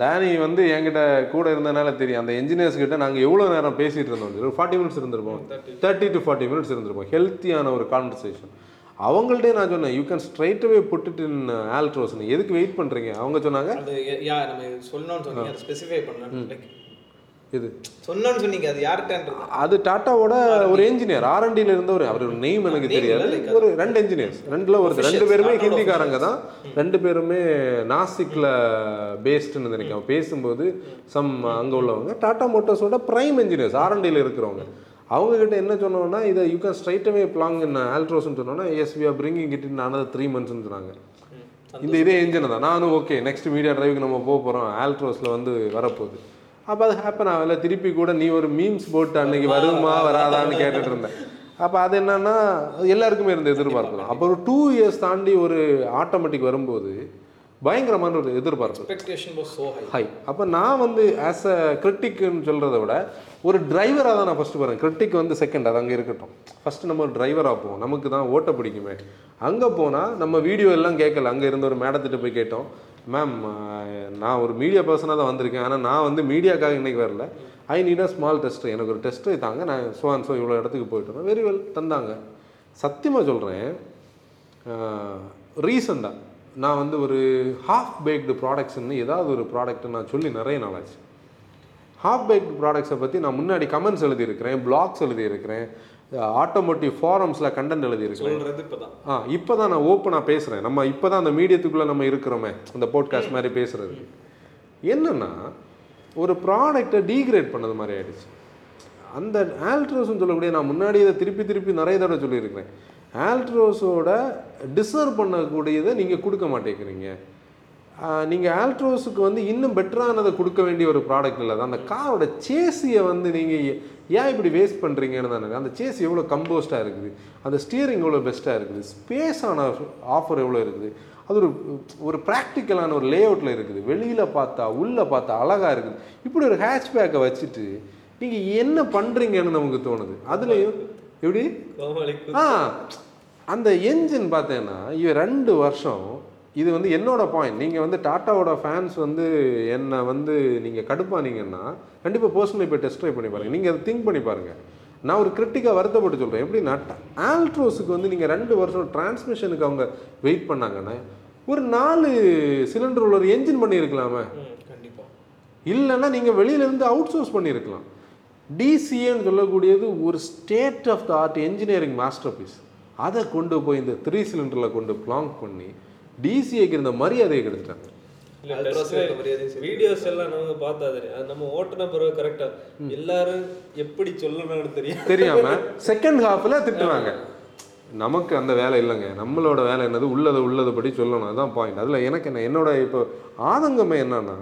Speaker 2: டேனி வந்து என்கிட்ட கூட இருந்தனால தெரியும். அந்த என்ஜினியர்ஸ் கிட்ட நாங்கள் எவ்வளோ நேரம் பேசிகிட்டு இருந்தோம் ஒரு ஃபார்ட்டி மினிட்ஸ் இருந்திருப்போம். தேர்ட்டி டு ஃபார்ட்டி மினிட்ஸ் இருந்திருப்போம். ஹெல்த்தியான ஒரு கான்வர்சேஷன் அவங்கள்ட்டே நான் சொன்னேன் you can straight away put in ஆல்ட்ரோஸ்னு எதுக்கு வெயிட் பண்ணுறீங்க அவங்க சொன்னாங்க இது.
Speaker 1: சொன்னோன்னு சொன்னீங்க அது யார்கிட்டன்றது?
Speaker 2: அது டாட்டாவோட ஒரு என்ஜினியர் ஆர்என்டில இருந்த ஒரு அவர் நெய்ம் எனக்கு தெரியாது. ஒரு ரெண்டு இன்ஜினியர்ஸ் ரெண்டுல ஒரு ரெண்டு பேருமே ஹிந்திக்காரங்க தான். ரெண்டு பேருமே நாசிக்ல பேஸ்டுன்னு நினைக்கிறேன். பேசும்போது சம் அங்க உள்ளவங்க டாடா மோட்டார்ஸோட பிரைம் இன்ஜினியர்ஸ் ஆர்என்டில இருக்கிறவங்க. அவங்க கிட்ட என்ன சொன்னோம்னா இதை you can straight away plonk in ஆல்ட்ரோஸ்னு சொன்னோன்னா yes we are bringing it in another three மந்த்ஸ்னு சொன்னாங்க. இந்த இதே என்ஜின் தான். நானும் ஓகே நெக்ஸ்ட் மீடியா டிரைவுக்கு நம்ம போக போகிறோம் ஆல்ட்ரோஸில் வந்து வரப்போகுது. அப்போ அது ஹேப்பன் ஆகல. திருப்பி கூட நீ ஒரு மீம்ஸ் போட்டு அன்னைக்கு வருமா வராதான்னு கேட்டுட்டு இருந்தேன். அப்போ அது என்னன்னா எல்லாருக்குமே இருந்த எதிர்பார்ப்பு தான். அப்போ ஒரு டூ இயர்ஸ் தாண்டி ஒரு ஆட்டோமேட்டிக் வரும்போது பயங்கரமான ஒரு எதிர்பார்ப்பு.
Speaker 1: ஹை
Speaker 2: அப்போ நான் வந்து ஆஸ் அ கிரிட்டிக்னு சொல்கிறத விட ஒரு டிரைவராக தான் நான் ஃபஸ்ட்டு போகிறேன் கிரிட்டிக் வந்து செகண்ட் அது அங்கே இருக்கட்டும். ஃபஸ்ட்டு நம்ம ஒரு டிரைவராக போவோம். நமக்கு தான் ஓட்ட பிடிக்குமே. அங்கே போனால் நம்ம வீடியோ எல்லாம் கேட்கல. அங்கே இருந்த ஒரு மேடத்திட்ட போய் கேட்டோம். மேம் நான் ஒரு மீடியா பர்சனாக தான் வந்திருக்கேன். ஆனால் நான் வந்து மீடியாக்காக இன்றைக்கி வரல. I need a small test எனக்கு ஒரு டெஸ்ட்டு தாங்க. நான் ஸோ அண்ட் ஸோ இவ்வளோ இடத்துக்கு போயிட்டு வரேன் வெரி வெல் தந்தாங்க. சத்தியமாக சொல்கிறேன் ரீசெண்டாக நான் வந்து ஒரு ஹாஃப் பேக்டு ப்ராடக்ட்ஸ்னு ஏதாவது ஒரு ப்ராடக்ட்டு நான் சொல்லி நிறைய நாளாச்சு ஹாஃப் பேக்டு ப்ராடக்ட்ஸை பற்றி நான் முன்னாடி கமெண்ட்ஸ் எழுதியிருக்கிறேன் பிளாக்ஸ் எழுதியிருக்கிறேன். ஆட்டோமோட்டிவ் ஃபாரம்ஸில் கண்டென்ட் எழுதியிருக்கிறேன்
Speaker 1: சொல்றது இப்பதான்.
Speaker 2: ஆ இப்போ தான் நான் ஓப்பனாக பேசுகிறேன் நம்ம இப்போ தான் அந்த மீடியத்துக்குள்ளே நம்ம இருக்கிறோமே அந்த போட்காஸ்ட் மாதிரி பேசுறது. என்னன்னா ஒரு ப்ராடக்டை டீக்ரேட் பண்ணது மாதிரி ஆயிடுச்சு. அந்த ஆல்ட்ரோஸ்னு சொல்லக்கூடிய நான் முன்னாடி இதை திருப்பி திருப்பி நிறைய தடவை சொல்லியிருக்கிறேன். ஆல்ட்ரோஸோட டிசர்வ் பண்ணக்கூடியதை நீங்கள் கொடுக்க மாட்டேங்கிறீங்க. நீங்கள் ஆல்ட்ரோஸுக்கு வந்து இன்னும் பெட்டரானதை கொடுக்க வேண்டிய ஒரு ப்ராடக்ட் இல்லை. அந்த காரோட சேசியை வந்து நீங்கள் ஏன் இப்படி வேஸ்ட் பண்ணுறீங்கன்னு தானே அந்த சேஸ் எவ்வளோ கம்போஸ்டாக இருக்குது? அந்த ஸ்டியரிங் எவ்வளோ பெஸ்ட்டாக இருக்குது? ஸ்பேஸான ஆஃபர் எவ்வளோ இருக்குது? அது ஒரு ஒரு ப்ராக்டிக்கலான ஒரு லே அவுட்டில் இருக்குது. வெளியில் பார்த்தா உள்ளே பார்த்தா அழகாக இருக்குது. இப்படி ஒரு ஹேட்ச்பேக்கை வச்சுட்டு நீங்கள் என்ன பண்ணுறீங்கன்னு நமக்கு தோணுது. அதுலேயும் எப்படி? ஆ அந்த என்ஜின் பார்த்தேன்னா இது ரெண்டு வருஷம் இது வந்து என்னோட பாயிண்ட் நீங்கள் வந்து டாட்டாவோட ஃபேன்ஸ் வந்து என்னை வந்து நீங்கள் கடுப்பானீங்கன்னா கண்டிப்பாக பர்சனலி போய் டெஸ்ட் ட்ரை பண்ணி பாருங்கள் நீங்கள் அதை திங்க் பண்ணி பாருங்கள் நான் ஒரு கிரிட்டிக்காக வருத்தப்பட்டு சொல்கிறேன் எப்படின்னா ஆல்ட்ரோஸுக்கு வந்து நீங்கள் ரெண்டு வருஷம் டிரான்ஸ்மிஷனுக்கு அவங்க வெயிட் பண்ணாங்கன்னா ஒரு நாலு சிலிண்டர் உள்ள ஒரு என்ஜின் பண்ணியிருக்கலாமே.
Speaker 1: ம், கண்டிப்பா.
Speaker 2: இல்லைன்னா நீங்கள் வெளியிலேருந்து அவுட் சோர்ஸ் பண்ணியிருக்கலாம் டிசிஏன்னு சொல்லக்கூடியது ஒரு state of the art engineering masterpiece அதை கொண்டு போய் இந்த த்ரீ சிலிண்டரில் கொண்டு பிளாங் பண்ணி டிசிஏக்கு இருந்த மரியாதையை கெடுத்துட்டாங்க.
Speaker 3: வீடியோஸ் எல்லாம் நம்ம பார்த்தா தெரியும் அது நம்ம ஓட்டுன பிறகு கரெக்டா எல்லாரும் எப்படி சொல்லணும்னு தெரியும்
Speaker 2: தெரியாம செகண்ட் ஹாஃப்ல திட்டுவாங்க. நமக்கு அந்த வேலை இல்லைங்க. நம்மளோட வேலை என்னது? உள்ளதை உள்ளதுபடி சொல்லணும். அதுதான் பாயிண்ட் அதில் எனக்கு என்ன என்னோட இப்போ ஆதங்கமே என்னன்னா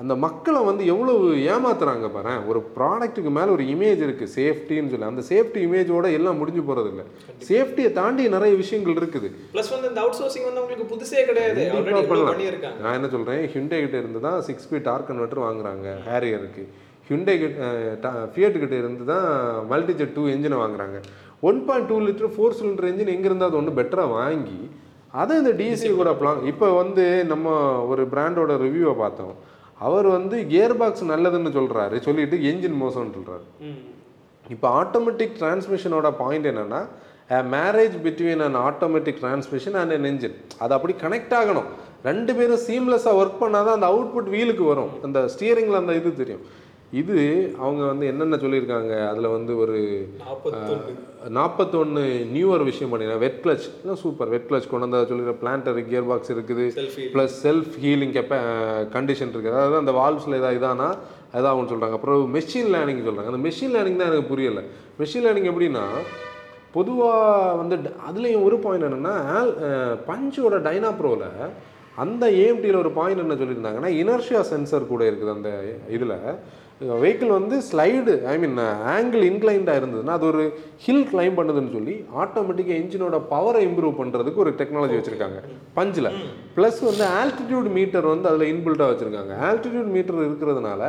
Speaker 2: அந்த மக்களை வந்து எவ்வளவு ஏமாத்துறாங்க பாரு. ஒரு ப்ராடக்ட்டுக்கு மேலே ஒரு இமேஜ் இருக்குது சேஃப்டின்னு சொல்லி. அந்த சேஃப்டி இமேஜோட எல்லாம் முடிஞ்சு போகிறது இல்லை சேஃப்டியை தாண்டி நிறைய விஷயங்கள் இருக்குது.
Speaker 1: ப்ளஸ் வந்து இந்த அவுட் சோர்சிங் வந்து உங்களுக்கு புதுசே கிடையாது.
Speaker 2: நான் என்ன சொல்கிறேன் ஹிண்டே கிட்ட இருந்து தான் சிக்ஸ் ஸ்பீட் டார்க் கன்வெர்ட்டர் வாங்குறாங்க ஹேரியருக்கு ஹிண்டே கிட்ட ஃபியட் கிட்ட இருந்து தான் மல்டிஜெட் டூ என்ஜினை வாங்குறாங்க. One point two litre four cylinder engine எங்கே இருந்தால் அது ஒன்று பெட்டராக வாங்கி அதை இந்த டிசி கூட இப்போ வந்து நம்ம ஒரு பிராண்டோட ரிவ்யூவை பார்த்தோம். அவர் வந்து கியர் பாக்ஸ் நல்லதுன்னு சொல்கிறாரு சொல்லிட்டு என்ஜின் மோசம்னு சொல்கிறாரு இப்போ ஆட்டோமேட்டிக் டிரான்ஸ்மிஷனோட பாயிண்ட் என்னன்னா marriage between an automatic transmission and an engine. அது அப்படி கனெக்ட் ஆகணும். ரெண்டு பேரும் சீம்லெஸ்ஸாக ஒர்க் பண்ணாதான் அந்த அவுட்புட் வீலுக்கு வரும். அந்த ஸ்டியரிங்கில் அந்த இது தெரியும். இது அவங்க வந்து என்னென்ன சொல்லியிருக்காங்க? அதில் வந்து ஒரு
Speaker 3: நாற்பத்தொன்று
Speaker 2: நியூவர் விஷயம் பண்ணிடுறேன் wet clutch super wet clutch கொண்டு வந்தா சொல்லிடுற பிளான்டர் கியர் பாக்ஸ் இருக்குது. ப்ளஸ் செல்ஃப் ஹீலிங் கெப்ப கண்டிஷன் இருக்குது. அதாவது அந்த வால்வ்ஸில் ஏதாவது இதானா அதாகும் சொல்கிறாங்க அப்புறம் மெஷின் லேர்னிங் சொல்கிறாங்க அந்த மெஷின் லேர்னிங் தான் எனக்கு புரியலை. மெஷின் லேர்னிங் எப்படின்னா பொதுவாக வந்து அதுலேயும் ஒரு பாயிண்ட் என்னென்னா பஞ்சோட டைனா ப்ரோவில் அந்த ஏஎம்டியில் ஒரு பாயிண்ட் என்ன சொல்லியிருந்தாங்கன்னா இனர்ஷியா சென்சர் கூட இருக்குது அந்த இதில். வெஹிக்கிள் வந்து ஸ்லைடு ஐ மீன் ஆங்கிள் இன்க்ளைண்டாக இருந்ததுன்னா அது ஒரு ஹில் கிளைம் பண்ணுதுன்னு சொல்லி ஆட்டோமேட்டிக்காக இன்ஜினோட பவரை இம்ப்ரூவ் பண்ணுறதுக்கு ஒரு டெக்னாலஜி வச்சுருக்காங்க. பஞ்சில். ப்ளஸ் வந்து ஆல்டிடியூட் மீட்டர் வந்து அதில் இன்பில்ட்டாக வச்சுருக்காங்க. ஆல்டிடியூட் மீட்டர் இருக்கிறதுனால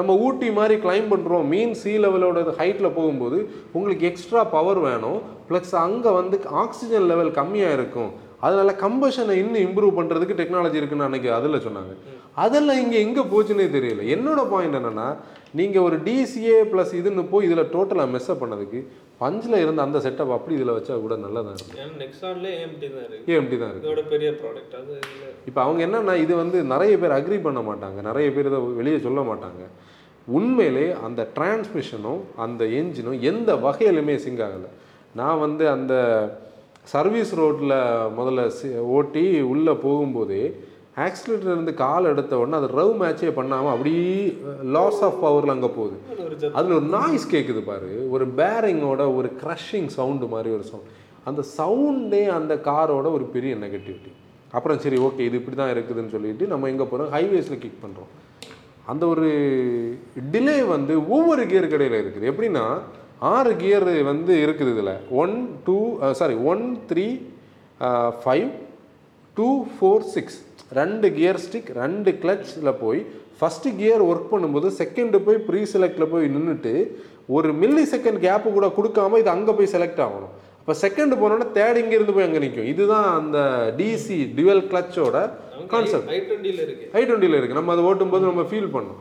Speaker 2: நம்ம ஊட்டி மாதிரி கிளைம் பண்ணுறோம் மீன் சி லெவலோட ஹைட்டில் போகும்போது உங்களுக்கு எக்ஸ்ட்ரா பவர் வேணும். ப்ளஸ் அங்கே வந்து ஆக்சிஜன் லெவல் கம்மியாக இருக்கும். அதனால கம்பஷனை இன்னும் இம்ப்ரூவ் பண்ணுறதுக்கு டெக்னாலஜி இருக்குன்னு அன்னைக்கு அதில் சொன்னாங்க. அதெல்லாம் இங்கே எங்கே போச்சுன்னே தெரியல. என்னோட பாயிண்ட் என்னன்னா நீங்கள் ஒரு டிசிஏ ப்ளஸ் இதுன்னு போய் இதில் டோட்டலாக மெஸ்அப் பண்ணதுக்கு பஞ்சில் இருந்த அந்த செட்டப் அப்படி இதில் வச்சா கூட நல்லதாக இருக்கும்.
Speaker 3: ஏன்னா நெக்ஸான்லேயே ஏஎம்டி தான் இருக்கு.
Speaker 2: ஏஎம்டி தான் இருக்குது
Speaker 3: இதோட பெரிய ப்ராடக்ட் அது
Speaker 2: இப்போ அவங்க என்னன்னா இது வந்து நிறைய பேர் அக்ரி பண்ண மாட்டாங்க. நிறைய பேர் இதை வெளியே சொல்ல மாட்டாங்க. உண்மையிலே அந்த டிரான்ஸ்மிஷனும் அந்த என்ஜினும் எந்த வகையிலுமே சிங்க் ஆகலை. நான் வந்து அந்த சர்வீஸ் ரோட்டில் முதல்ல ஓட்டி உள்ளே போகும்போதே ஆக்சிலேட்டர் இருந்து கால் எடுத்த உடனே அது ரவ் மேட்சே பண்ணாமல் அப்படியே லாஸ் ஆஃப் பவரில் அங்கே போகுது. அதில் ஒரு நாய்ஸ் கேட்குது பாரு. ஒரு பேரிங்கோட ஒரு க்ரஷிங் சவுண்டு மாதிரி ஒரு சவுண்ட் அந்த சவுண்டே அந்த காரோட ஒரு பெரிய நெகட்டிவிட்டி அப்புறம் சரி ஓகே இது இப்படி தான் இருக்குதுன்னு சொல்லிட்டு நம்ம எங்கே போகிறோம் ஹைவேஸில் கிக் பண்ணுறோம் அந்த ஒரு டிலே வந்து ஒவ்வொரு கியர் கடையில் இருக்குது. எப்படின்னா ஆறு கியர் வந்து இருக்குது இதில். One two sorry one three five two four six ரெண்டு கியர் ஸ்டிக் ரெண்டு கிளச்சில் போய் ஃபஸ்ட்டு கியர் ஒர்க் பண்ணும்போது செகண்டு போய் ப்ரீ செலக்டில் போய் நின்றுட்டு ஒரு மில்லி செகண்ட் கேப்பு கூட கொடுக்காம இது அங்கே போய் செலக்ட் ஆகணும். அப்போ செகண்ட் போனோன்னா தேர்ட் இங்கேருந்து போய் அங்கே நிற்கும் இதுதான் அந்த டிசி டிவல் கிளச்சோட கான்செப்ட்
Speaker 3: ஐ டுவெண்ட்டியில் இருக்கு.
Speaker 2: ஐ டுவெண்ட்டியில் இருக்குது நம்ம அதை ஓட்டும்போது நம்ம ஃபீல் பண்ணோம்.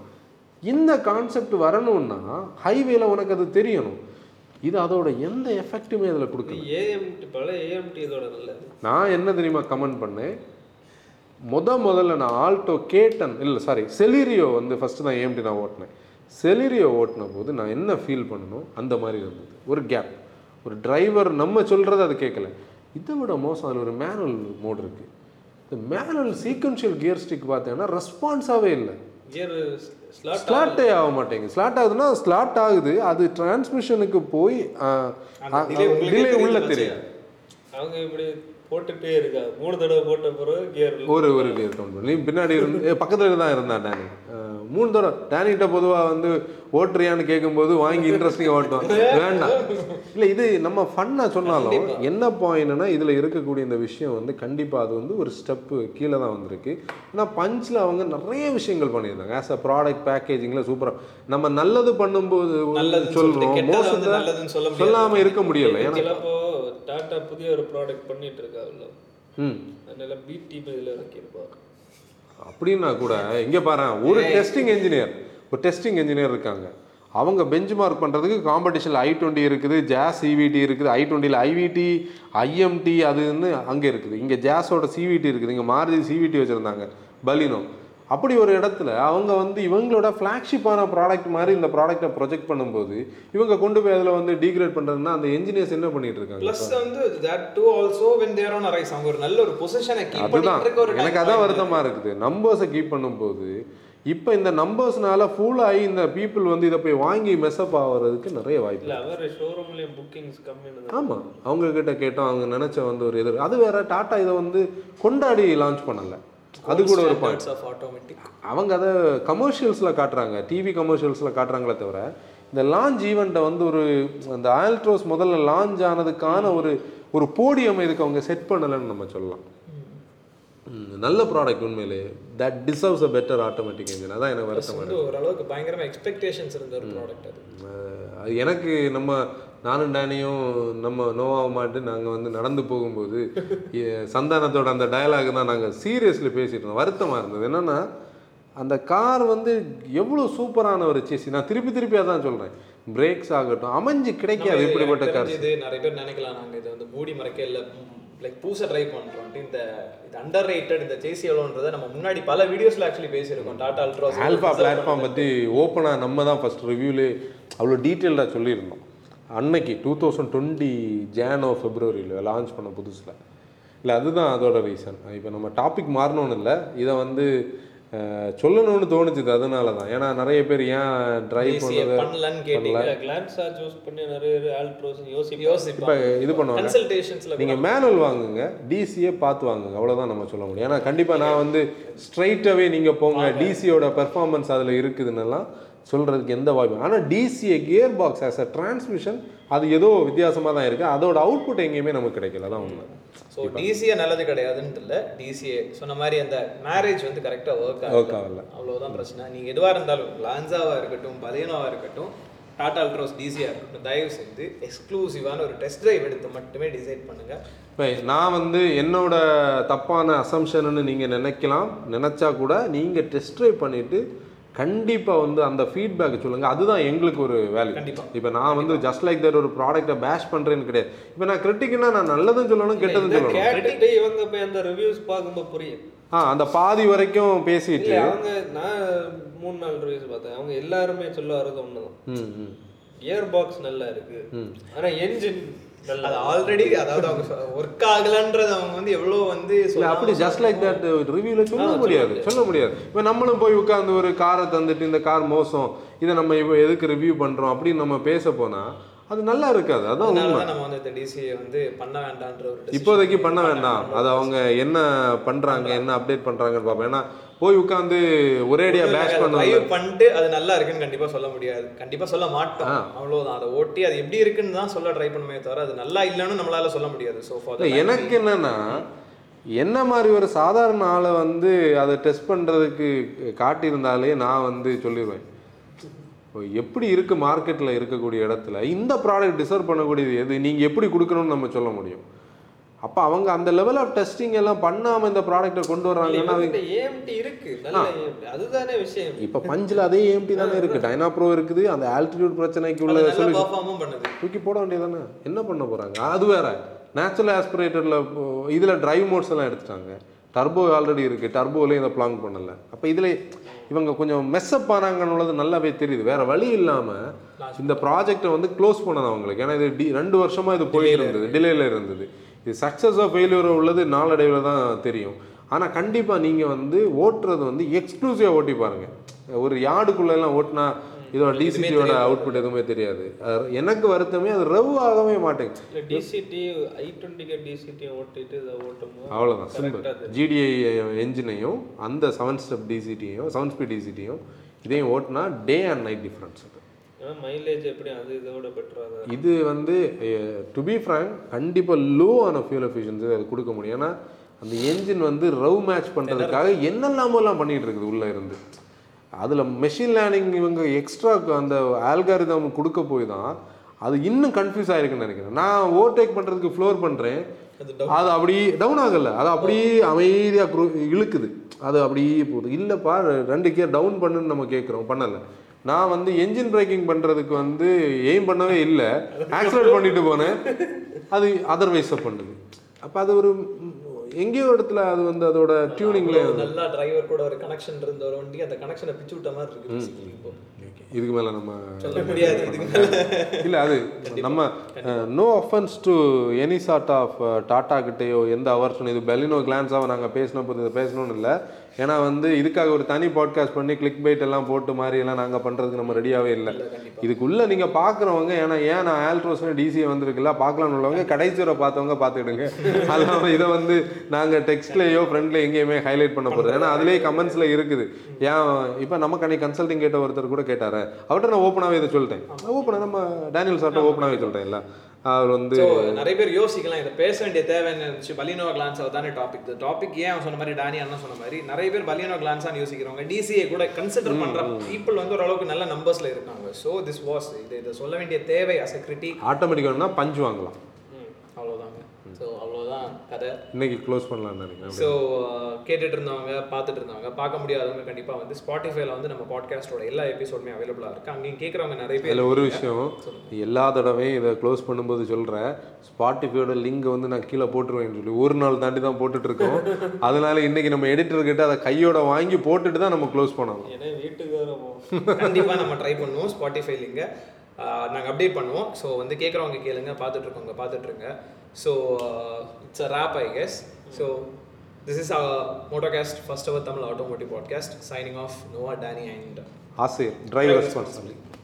Speaker 2: இந்த கான்செப்ட் வரணும்னா ஹைவேல உனக்கு அது தெரியணும். இது அதோட எந்த எஃபெக்ட்டுமே அதில் கொடுக்கல.
Speaker 3: ஏஎம்டி பல ஏஎம்டி இதோட நல்லது.
Speaker 2: நான் என்ன தெரியுமா கமெண்ட் பண்ணேன்? முத முதல்ல நான் ஆல்டோ கேட்டன் இல்லை சாரி செலிரியோ வந்து ஃபஸ்ட்டு தான் ஏம்டி நான் ஓட்டினேன். செலிரியோ ஓட்டின போது நான் என்ன ஃபீல் பண்ணணும் அந்த மாதிரி இருந்தது. ஒரு கேப் ஒரு டிரைவர் நம்ம சொல்கிறது அது கேட்கல. இதை விட மோசம் அதில் ஒரு மேனுவல் மோட் இருக்குது இந்த மேனுவல் சீக்வன்ஷியல் கியர் ஸ்டிக் பார்த்தீங்கன்னா ரெஸ்பான்ஸாகவே இல்லை. ஸ்லாட்டே ஆக மாட்டேங்குது ஸ்லாட் ஆகுதுன்னா ஸ்லாட் ஆகுது. அது டிரான்ஸ்மிஷனுக்கு போய் டிலே உள்ள தெரியும்
Speaker 3: அவங்க இப்படி போட்டுட்டே இருக்கா. மூணு தடவை போட்ட பிறகு கியர்
Speaker 2: ஒரு ஒரு கியர் கவுண்ட் பண்ணி பின்னாடி இருந்து பக்கத்துல தான் இருந்தான் டேனி. மூணு தடவை. டேனிகிட்ட பொதுவாக வந்து ஓட்டுறியான்னு கேட்கும்போது வாங்கி இன்ட்ரெஸ்டிங்காக ஓட்டும் வேண்டாம். இல்லை இது நம்ம ஃபன்னாக சொன்னாலும் என்ன பாயிண்ட்னா இதில் இருக்கக்கூடிய இந்த விஷயம் வந்து கண்டிப்பாக அது வந்து ஒரு ஸ்டெப்பு கீழே தான் வந்திருக்கு. ஏன்னா பஞ்சில் அவங்க நிறைய விஷயங்கள் பண்ணியிருந்தாங்க. ஆஸ் அ ப்ராடக்ட் பேக்கேஜிங்கில் சூப்பராக நம்ம நல்லது பண்ணும்போது சொல்கிறோம் மோசத்தை. சொல்லாமல் இருக்க முடியல. ஏன்னா
Speaker 3: சிலப்போ டாடா புதிய ஒரு ப்ராடக்ட் பண்ணிட்டு இருக்காங்கல்ல
Speaker 2: ம்.
Speaker 3: அதனால பிடி இதில் இறக்கியிருப்பா.
Speaker 2: அப்படின்னா கூட இங்கே பாரு ஒரு டெஸ்டிங் இன்ஜினியர் ஒரு டெஸ்டிங் இன்ஜினியர் இருக்காங்க. அவங்க பெஞ்ச் மார்க் பண்ணுறதுக்கு காம்படிஷனில் ஐ டுவெண்ட்டி இருக்குது ஜாஸ் சிவிடி இருக்குது ஐ டுவெண்ட்டியில் ஐவிடி ஐஎம்டி அதுன்னு அங்கே இருக்குது. இங்கே ஜாஸோட சிவிடி இருக்குது இங்கே மாருதி சிவிடி வச்சுருந்தாங்க. பலினோ. அப்படி ஒரு இடத்துல அவங்க வந்து இவங்களோட ஃப்ளாக்ஷிப்பான ப்ராடக்ட் மாதிரி இந்த ப்ராடக்ட்டை ப்ரொஜெக்ட் பண்ணும்போது இவங்க கொண்டு போய் அதில் வந்து டீக்ரேட் பண்ணுறதுன்னா அந்த இன்ஜினியர்ஸ் என்ன பண்ணிட்டு இருக்காங்க?
Speaker 1: ப்ளஸ் வந்து that too also when there on arise அவங்க ஒரு நல்ல ஒரு பொசிஷனை கீப் பண்ணிட்டு ஒரு
Speaker 2: எனக்கு அதான் வருத்தமா இருக்குது. நம்பர்ஸை கீப் பண்ணும்போது இப்போ இந்த நம்பர்ஸ்னால ஃபுல் ஆகி இந்த பீப்புள் வந்து இதை போய் வாங்கி மெஸ்அப் ஆகிறதுக்கு நிறைய வாய்ப்பு
Speaker 3: இல்லை அவர் ஷோரூம்லேயும் புக்கிங்ஸ் கம்மின்னு
Speaker 2: ஆமாம் அவங்க கிட்ட கேட்டோம் அவங்க நினைச்ச வந்து ஒரு இது. அது வேற டாட்டா இதை வந்து கொண்டாடி லான்ச் பண்ணல. அது கூட ஒரு பாயிண்ட்
Speaker 1: ஆஃப் ஆட்டோமேட்டிக்
Speaker 2: அவங்க அதை கமர்ஷியல்ஸில் காட்டுறாங்க டிவி கமர்ஷியல்ஸில் காட்டுறாங்களே தவிர இந்த லான்ச் ஈவெண்ட்டை வந்து ஒரு அந்த ஆல்ட்ரோஸ் முதல்ல லான்ச் ஆனதுக்கான ஒரு ஒரு போடியம் இதுக்கு அவங்க செட் பண்ணலைன்னு நம்ம சொல்லலாம். நல்ல ப்ராடக்ட் உண்மையிலே. That deserves a better automatic engine அதான் எனக்கு வருத்தம்
Speaker 1: ஓரளவுக்கு பயங்கரமா எக்ஸ்பெக்டேஷன்ஸ் இருந்த ஒரு ப்ராடக்ட் அது
Speaker 2: எனக்கு நம்ம நானும் டேனியும் நம்ம நோவா மாட்டு நாங்கள் வந்து நடந்து போகும்போது சந்தானத்தோட அந்த டயலாக் தான் நாங்கள் சீரியஸ்லி பேசிட்டு இருந்தோம். வருத்தமாக இருந்தது. என்னன்னா அந்த கார் வந்து எவ்வளோ சூப்பரான ஒரு சேசி நான் திருப்பி திருப்பி அதான் சொல்கிறேன் பிரேக்ஸ் ஆகட்டும் அமைஞ்சு கிடைக்காது இப்படிப்பட்ட கார்
Speaker 1: இது நிறைய பேர் நினைக்கலாம் நாங்க இது வந்து மூடி மறைக்க இல்ல லைக் பூச ட்ரை பண்றோம். இந்த இது அண்டர் ரேட்டட் இந்த சேசி எவ்வளோன்றதை நம்ம முன்னாடி பல வீடியோஸ்ல ஆக்சுவலி பேசியிருக்கோம். டாடா அல்ட்ராஸ்
Speaker 2: ஆல்ஃபா பிளாட்ஃபார்ம் பற்றி ஓப்பனாக நம்ம தான் ஃபஸ்ட் ரிவ்யூலே அவ்வளோ டீட்டெயில்டாக சொல்லியிருந்தோம். அன்னைக்கு டூ தௌசண்ட் டுவெண்ட்டி ஜானோ ஃபெப்ரவரியில் லான்ச் பண்ண புதுசில். இல்லை அதுதான் அதோட ரீசன் இப்போ நம்ம டாபிக் மாறணும்னு இல்லை. இதை வந்து சொல்லணும்னு தோணுச்சுது. அதனால தான் ஏன்னா நிறைய பேர் ஏன் ட்ரைவ்
Speaker 1: பண்ணலன்னு கேட்டீங்க.
Speaker 3: கிளான்ஸா சூஸ் பண்ணி நிறைய ஆல்ட்ரோஸ் யோசிப்பா
Speaker 2: இப்போ
Speaker 1: யோசிப்பாங்க.
Speaker 2: இது பண்ணுவாங்க.
Speaker 1: கன்சல்டேஷன்ஸ்ல
Speaker 2: நீங்கள் மேனுவல் வாங்குங்க. டிசியே பார்த்து வாங்குங்க. அவ்வளோதான் நம்ம சொல்ல முடியும். ஏன்னா கண்டிப்பாக நான் வந்து ஸ்ட்ரைட்டாகவே நீங்கள் போங்க. டிசியோட பெர்ஃபார்மன்ஸ் அதில் இருக்குதுன்னெல்லாம் சொல்கிறதுக்கு எந்த வாய்ப்பு ஆனால் DCA gear box as a transmission அது ஏதோ வித்தியாசமாக தான் இருக்குது அதோட அவுட்புட் எங்கேயுமே நமக்கு கிடைக்கல. அதான் உண்மை.
Speaker 1: ஸோ டிசிஏ நல்லது கிடையாதுன்ட்டு இல்லை. டிசிஏ சொன்ன மாதிரி அந்த மேரேஜ் வந்து கரெக்டாக ஒர்க்
Speaker 2: ஒர்க் ஆகல.
Speaker 1: அவ்வளவுதான் பிரச்சனை. நீங்க எதுவா இருந்தாலும் லான்சாவா இருக்கட்டும் பலேனோவா இருக்கட்டும் டாடா அல்ட்ரோஸ் டிசியா இருக்கட்டும் தயவு செய்து எக்ஸ்க்ளூசிவான ஒரு டெஸ்ட் டிரைவ் எடுத்து மட்டுமே டிசைட் பண்ணுங்க.
Speaker 2: இப்போ நான் வந்து என்னோட தப்பான அசம்ஷன்னு நீங்கள் நினைக்கலாம். நினச்சா கூட நீங்கள் டெஸ்ட் ட்ரைவ் பண்ணிவிட்டு கண்டிப்பாக வந்து அந்த ஃபீட்பேக் சொல்லுங்கள் அதுதான் எங்களுக்கு ஒரு வேல்யூ
Speaker 1: கண்டிப்பா.
Speaker 2: இப்போ நான் வந்து ஜஸ்ட் லைக் தட் ஒரு ப்ராடக்ட்டை பேஷ் பண்ணுறேன்னு கிடையாது. இப்போ நான் கிரிட்டிக்னா நான் நல்லதும் சொல்லணும் கெட்டதும் சொல்லணும்.
Speaker 3: கேட்டுட்டு இவங்க போய் அந்த ரிவ்யூஸ் பார்க்கும்போது புரியும்.
Speaker 2: ஆ அந்த பாதி வரைக்கும் பேசிட்டு.
Speaker 3: அவங்க நான் மூணு நாள் ரிவ்யூஸ் பார்த்தேன். அவங்க எல்லாருமே சொல்ல வரது ஒண்ணுதான்.
Speaker 2: ம் ம்.
Speaker 3: கியர் பாக்ஸ் நல்லா இருக்கு. ஆனா என்ஜின்
Speaker 1: அது ஆல்ரெடி அதாவது அவங்க ஒர்க் ஆகலன்றது அவங்க வந்து எவ்வளோ வந்து
Speaker 2: இல்லை அப்படி ஜஸ்ட் லைக் தட் ரிவ்யூவில் சொல்ல முடியாது சொல்ல முடியாது. இப்போ நம்மளும் போய் உட்காந்து ஒரு காரை தந்துட்டு இந்த கார் மோசம் இதை நம்ம இப்போ எதுக்கு ரிவ்யூ பண்ணுறோம் அப்படின்னு நம்ம பேச போனால் அது நல்லா இருக்காது அதான் உண்மை.
Speaker 1: நம்ம வந்து இந்த டிசிஏ வந்து பண்ண decision
Speaker 2: இப்போதைக்கு பண்ண வேண்டாம். அது அவங்க என்ன பண்ணுறாங்க என்ன அப்டேட் பண்ணுறாங்கன்னு பார்ப்போம். ஏன்னா போய் உட்காந்து ஒரேடியாக பேஷ் பண்ண
Speaker 1: ட்ரைவ் பண்ணிட்டு அது நல்லா இருக்குன்னு கண்டிப்பா சொல்ல முடியாது. கண்டிப்பா சொல்ல மாட்டோம். அவ்வளவுதான். அதை ஓட்டி அது எப்படி இருக்குன்னு தான் சொல்ல ட்ரை பண்ணுமே தவிர அது நல்லா இல்லைன்னு நம்மளால சொல்ல முடியாது. ஸோ
Speaker 2: இல்லை எனக்கு என்னன்னா என்ன மாதிரி ஒரு சாதாரண ஆளை வந்து அதை டெஸ்ட் பண்ணுறதுக்கு காட்டியிருந்தாலே நான் வந்து சொல்லிடுவேன் எப்படி இருக்கு மார்க்கெட்டில் இருக்கக்கூடிய இடத்துல இந்த ப்ராடக்ட் டிசர்வ் பண்ணக்கூடியது எது? நீங்கள் எப்படி கொடுக்கணும்னு நம்ம சொல்ல முடியும். அப்போ அவங்க அந்த லெவல் ஆஃப் டெஸ்டிங் எல்லாம் பண்ணாமல் இந்த ப்ராடக்ட்டை கொண்டு வர்றாங்கன்னா
Speaker 3: ஏஎம்டி இருக்கு. அதுதானே விஷயம்.
Speaker 2: இப்போ பஞ்சில் அதே ஏஎம்டி தானே இருக்குது டைனா ப்ரோ இருக்குது. அந்த ஆல்டிடியூட் பிரச்சனைக்கு உள்ள தூக்கி போட வேண்டியதானே என்ன பண்ண போகிறாங்க அது வேற. நேச்சுரல் ஆஸ்பிரேட்டரில் இதில் டிரைவ் மோட்ஸ் எல்லாம் எடுத்துட்டாங்க. டர்போ ஆல்ரெடி இருக்குது டர்போலேயும் இதை பிளாங் பண்ணல. அப்போ இதில் இவங்க கொஞ்சம் மெஸ்அப் ஆனாங்கன்னுள்ளது நல்லாவே தெரியுது. வேற வழி இல்லாமல் இந்த ப்ராஜெக்டை வந்து க்ளோஸ் பண்ணது அவங்களுக்கு. ஏன்னா இது டி ரெண்டு வருஷமாக இது போயிட்டு இருந்தது. டிலேல இருந்தது. இது சக்ஸஸ் ஃபெயிலியர் உள்ளது நாளடைவில் தான் தெரியும். ஆனால் கண்டிப்பாக நீங்கள் வந்து ஓட்டுறது வந்து எக்ஸ்க்ளூசிவாக ஓட்டி பாருங்கள் ஒரு யார்டுக்குள்ளெல்லாம் ஓட்டினா இதோட டிசிடியோட அவுட்புட் எதுவுமே தெரியாது. எனக்கு வருத்தமே அது ரவ் ஆகவே மாட்டேங்குது.
Speaker 3: டிசிடி ஐ டுவெண்ட்டிக்கு டிசிடி ஓட்டிட்டு இதை ஓட்டும்
Speaker 2: அவ்வளோதான் சிம்பிள். ஜிடிஐ என்ஜினையும் அந்த செவன் ஸ்டெப் டிசிடியும் செவன் ஸ்பீட் டிசிடியும் இதையும் ஓட்டினா day and night difference
Speaker 3: mileage எப்படி அது இதோட பெட்டரா தான்
Speaker 2: இது வந்து டு பி ஃப்ரேங்க் கண்டிப்பாக லோ ஆன ஃபியூல் எஃபிஷியன்சி அது கொடுக்க முடியும். ஏன்னா அந்த என்ஜின் வந்து ரவ் மேட்ச் பண்ணுறதுக்காக என்னெல்லாமோலாம் பண்ணிகிட்டு இருக்குது உள்ளே இருந்து. அதில் மெஷின் லேர்னிங் இவங்க எக்ஸ்ட்ரா அந்த ஆல்காரிதம் கொடுக்க போய் தான் அது இன்னும் கன்ஃபியூஸ் ஆயிருக்குன்னு நினைக்கிறேன். நான் ஓவர்டேக் பண்ணுறதுக்கு ஃப்ளோர் பண்ணுறேன் அது அப்படியே டவுன் ஆகல. அது அப்படியே அமைதியாக இழுக்குது. அது அப்படியே போகுது. இல்லைப்பா ரெண்டு கியர் டவுன் பண்ணுன்னு நம்ம கேட்குறோம் பண்ணலை. நான் வந்து என்ஜின் பிரேக்கிங் பண்ணுறதுக்கு வந்து எய்ம் பண்ணவே இல்லை. ஆக்சிலேட் பண்ணிட்டு போனேன். அது அதர்வைஸாக பண்ணுது. அப்போ அது ஒரு எங்கேயோ இடத்துல அது வந்து அதோட டியூனிங்ல
Speaker 1: நல்ல டிரைவர் கூட ஒரு கனெக்ஷன் இருந்த ஒரு வண்டி அந்த கனெக்ஷனை பிச்சு விட்ட மாதிரி இருக்கு இப்போ.
Speaker 2: இதுக்கு மேலே நம்ம
Speaker 1: சொல்ல முடியாது
Speaker 2: இல்லை அது நம்ம no offence to any sort of Tata கிட்டேயோ எந்த அவர்ஷன் இது பெலினோ கிளான்ஸாக நாங்கள் பேசினப்போ இதை பேசணும்னு இல்லை. ஏன்னா வந்து இதுக்காக ஒரு தனி பாட்காஸ்ட் பண்ணி கிளிக் பைட் எல்லாம் போட்டு மாதிரி எல்லாம் நாங்கள் பண்ணுறதுக்கு நம்ம ரெடியாகவே இல்லை. இதுக்குள்ளே நீங்கள் பார்க்குறவங்க ஏன்னா ஏன் நான் ஆல்ட்ரோஸ்னு டிசியை வந்திருக்குல்ல பார்க்கலாம்னு உள்ளவங்க கடைசி வரை பார்த்தவங்க பார்த்துக்கிடுங்க. அல்லாமல் இதை வந்து நாங்கள் டெக்ஸ்ட்லேயோ ஃப்ரெண்ட்ல எங்கேயுமே ஹைலைட் பண்ண போகிறது ஏன்னா அதுலேயே கமெண்ட்ஸில் இருக்குது. ஏன் இப்போ நமக்கு அன்னைக்கு கன்சல்டிங் கேட்ட ஒருத்தர் கூட கேட்டாரு. அவர்கிட்ட நான் ஓப்பனாகவே இதை சொல்லிட்டேன். ஓப்பனாக நம்ம டேனியல் சார்ட்ட ஓப்பனாகவே சொல்லிட்டேன் இல்லை அவர் வந்து
Speaker 1: நிறைய பேர் யோசிக்கலாம் இதை பேச வேண்டிய தேவைன்னு இருந்துச்சு? பலினோ கிளான்ஸ் தானே டாபிக் இந்த டாபிக் ஏன் அவன் சொன்ன மாதிரி டானி அண்ணா சொன்ன மாதிரி நிறைய பேர் பலினோ கிளான்ஸான்னு யோசிக்கிறவங்க டிசிஏ கூட கன்சிடர் பண்ற பீப்புள் வந்து ஓரளவுக்கு நல்ல நம்பர்ஸ்ல இருக்காங்க. ஸோ திஸ் வாஸ் இது இதை சொல்ல வேண்டிய தேவை அஸ் கிரிட்டிக்
Speaker 2: ஆட்டோமேட்டிக்காக பஞ்ச் வாங்கலாம்.
Speaker 1: ஸோ அவ்வளோதான் கதை.
Speaker 2: இன்னைக்கு க்ளோஸ் பண்ணலாம்னு நினைக்கிறேன்.
Speaker 1: ஸோ கேட்டுட்டு இருந்தவங்க பார்த்துட்டு இருந்தவங்க பார்க்க முடியாதவங்க கண்டிப்பாக வந்து ஸ்பாட்டிஃபைல வந்து நம்ம பாட்காஸ்டோட எல்லா எபிசோடுமே அவைலபிளாக இருக்கு. அங்கேயும் கேட்குறவங்க நிறைய பேர்
Speaker 2: ஒரு விஷயம் எல்லா தடவையும் இதை க்ளோஸ் பண்ணும்போது சொல்கிறேன் ஸ்பாட்டிஃபையோட லிங்க் வந்து நான் கீழே போட்டுருவேன்னு சொல்லி ஒரு நாள் தாண்டி தான் போட்டுட்டு இருக்கோம் அதனால இன்னைக்கு நம்ம எடிட்டர் கிட்ட அதை கையோட வாங்கி போட்டுட்டு தான் நம்ம க்ளோஸ் பண்ணணும்
Speaker 3: ஏன்னா வீட்டுக்கு
Speaker 1: கண்டிப்பாக நம்ம ட்ரை பண்ணுவோம் ஸ்பாட்டிஃபை லிங்க நாங்கள் அப்டேட் பண்ணுவோம். ஸோ வந்து கேட்குறவங்க கேளுங்க பார்த்துட்டு இருக்கவங்க பார்த்துட்டு இருங்க so it's a wrap I guess so this is Motocast first our Tamil automotive podcast signing off Nova Danny and
Speaker 2: ஆசிரியர் டிரைவர் ரெஸ்பான்சிபிலிட்டி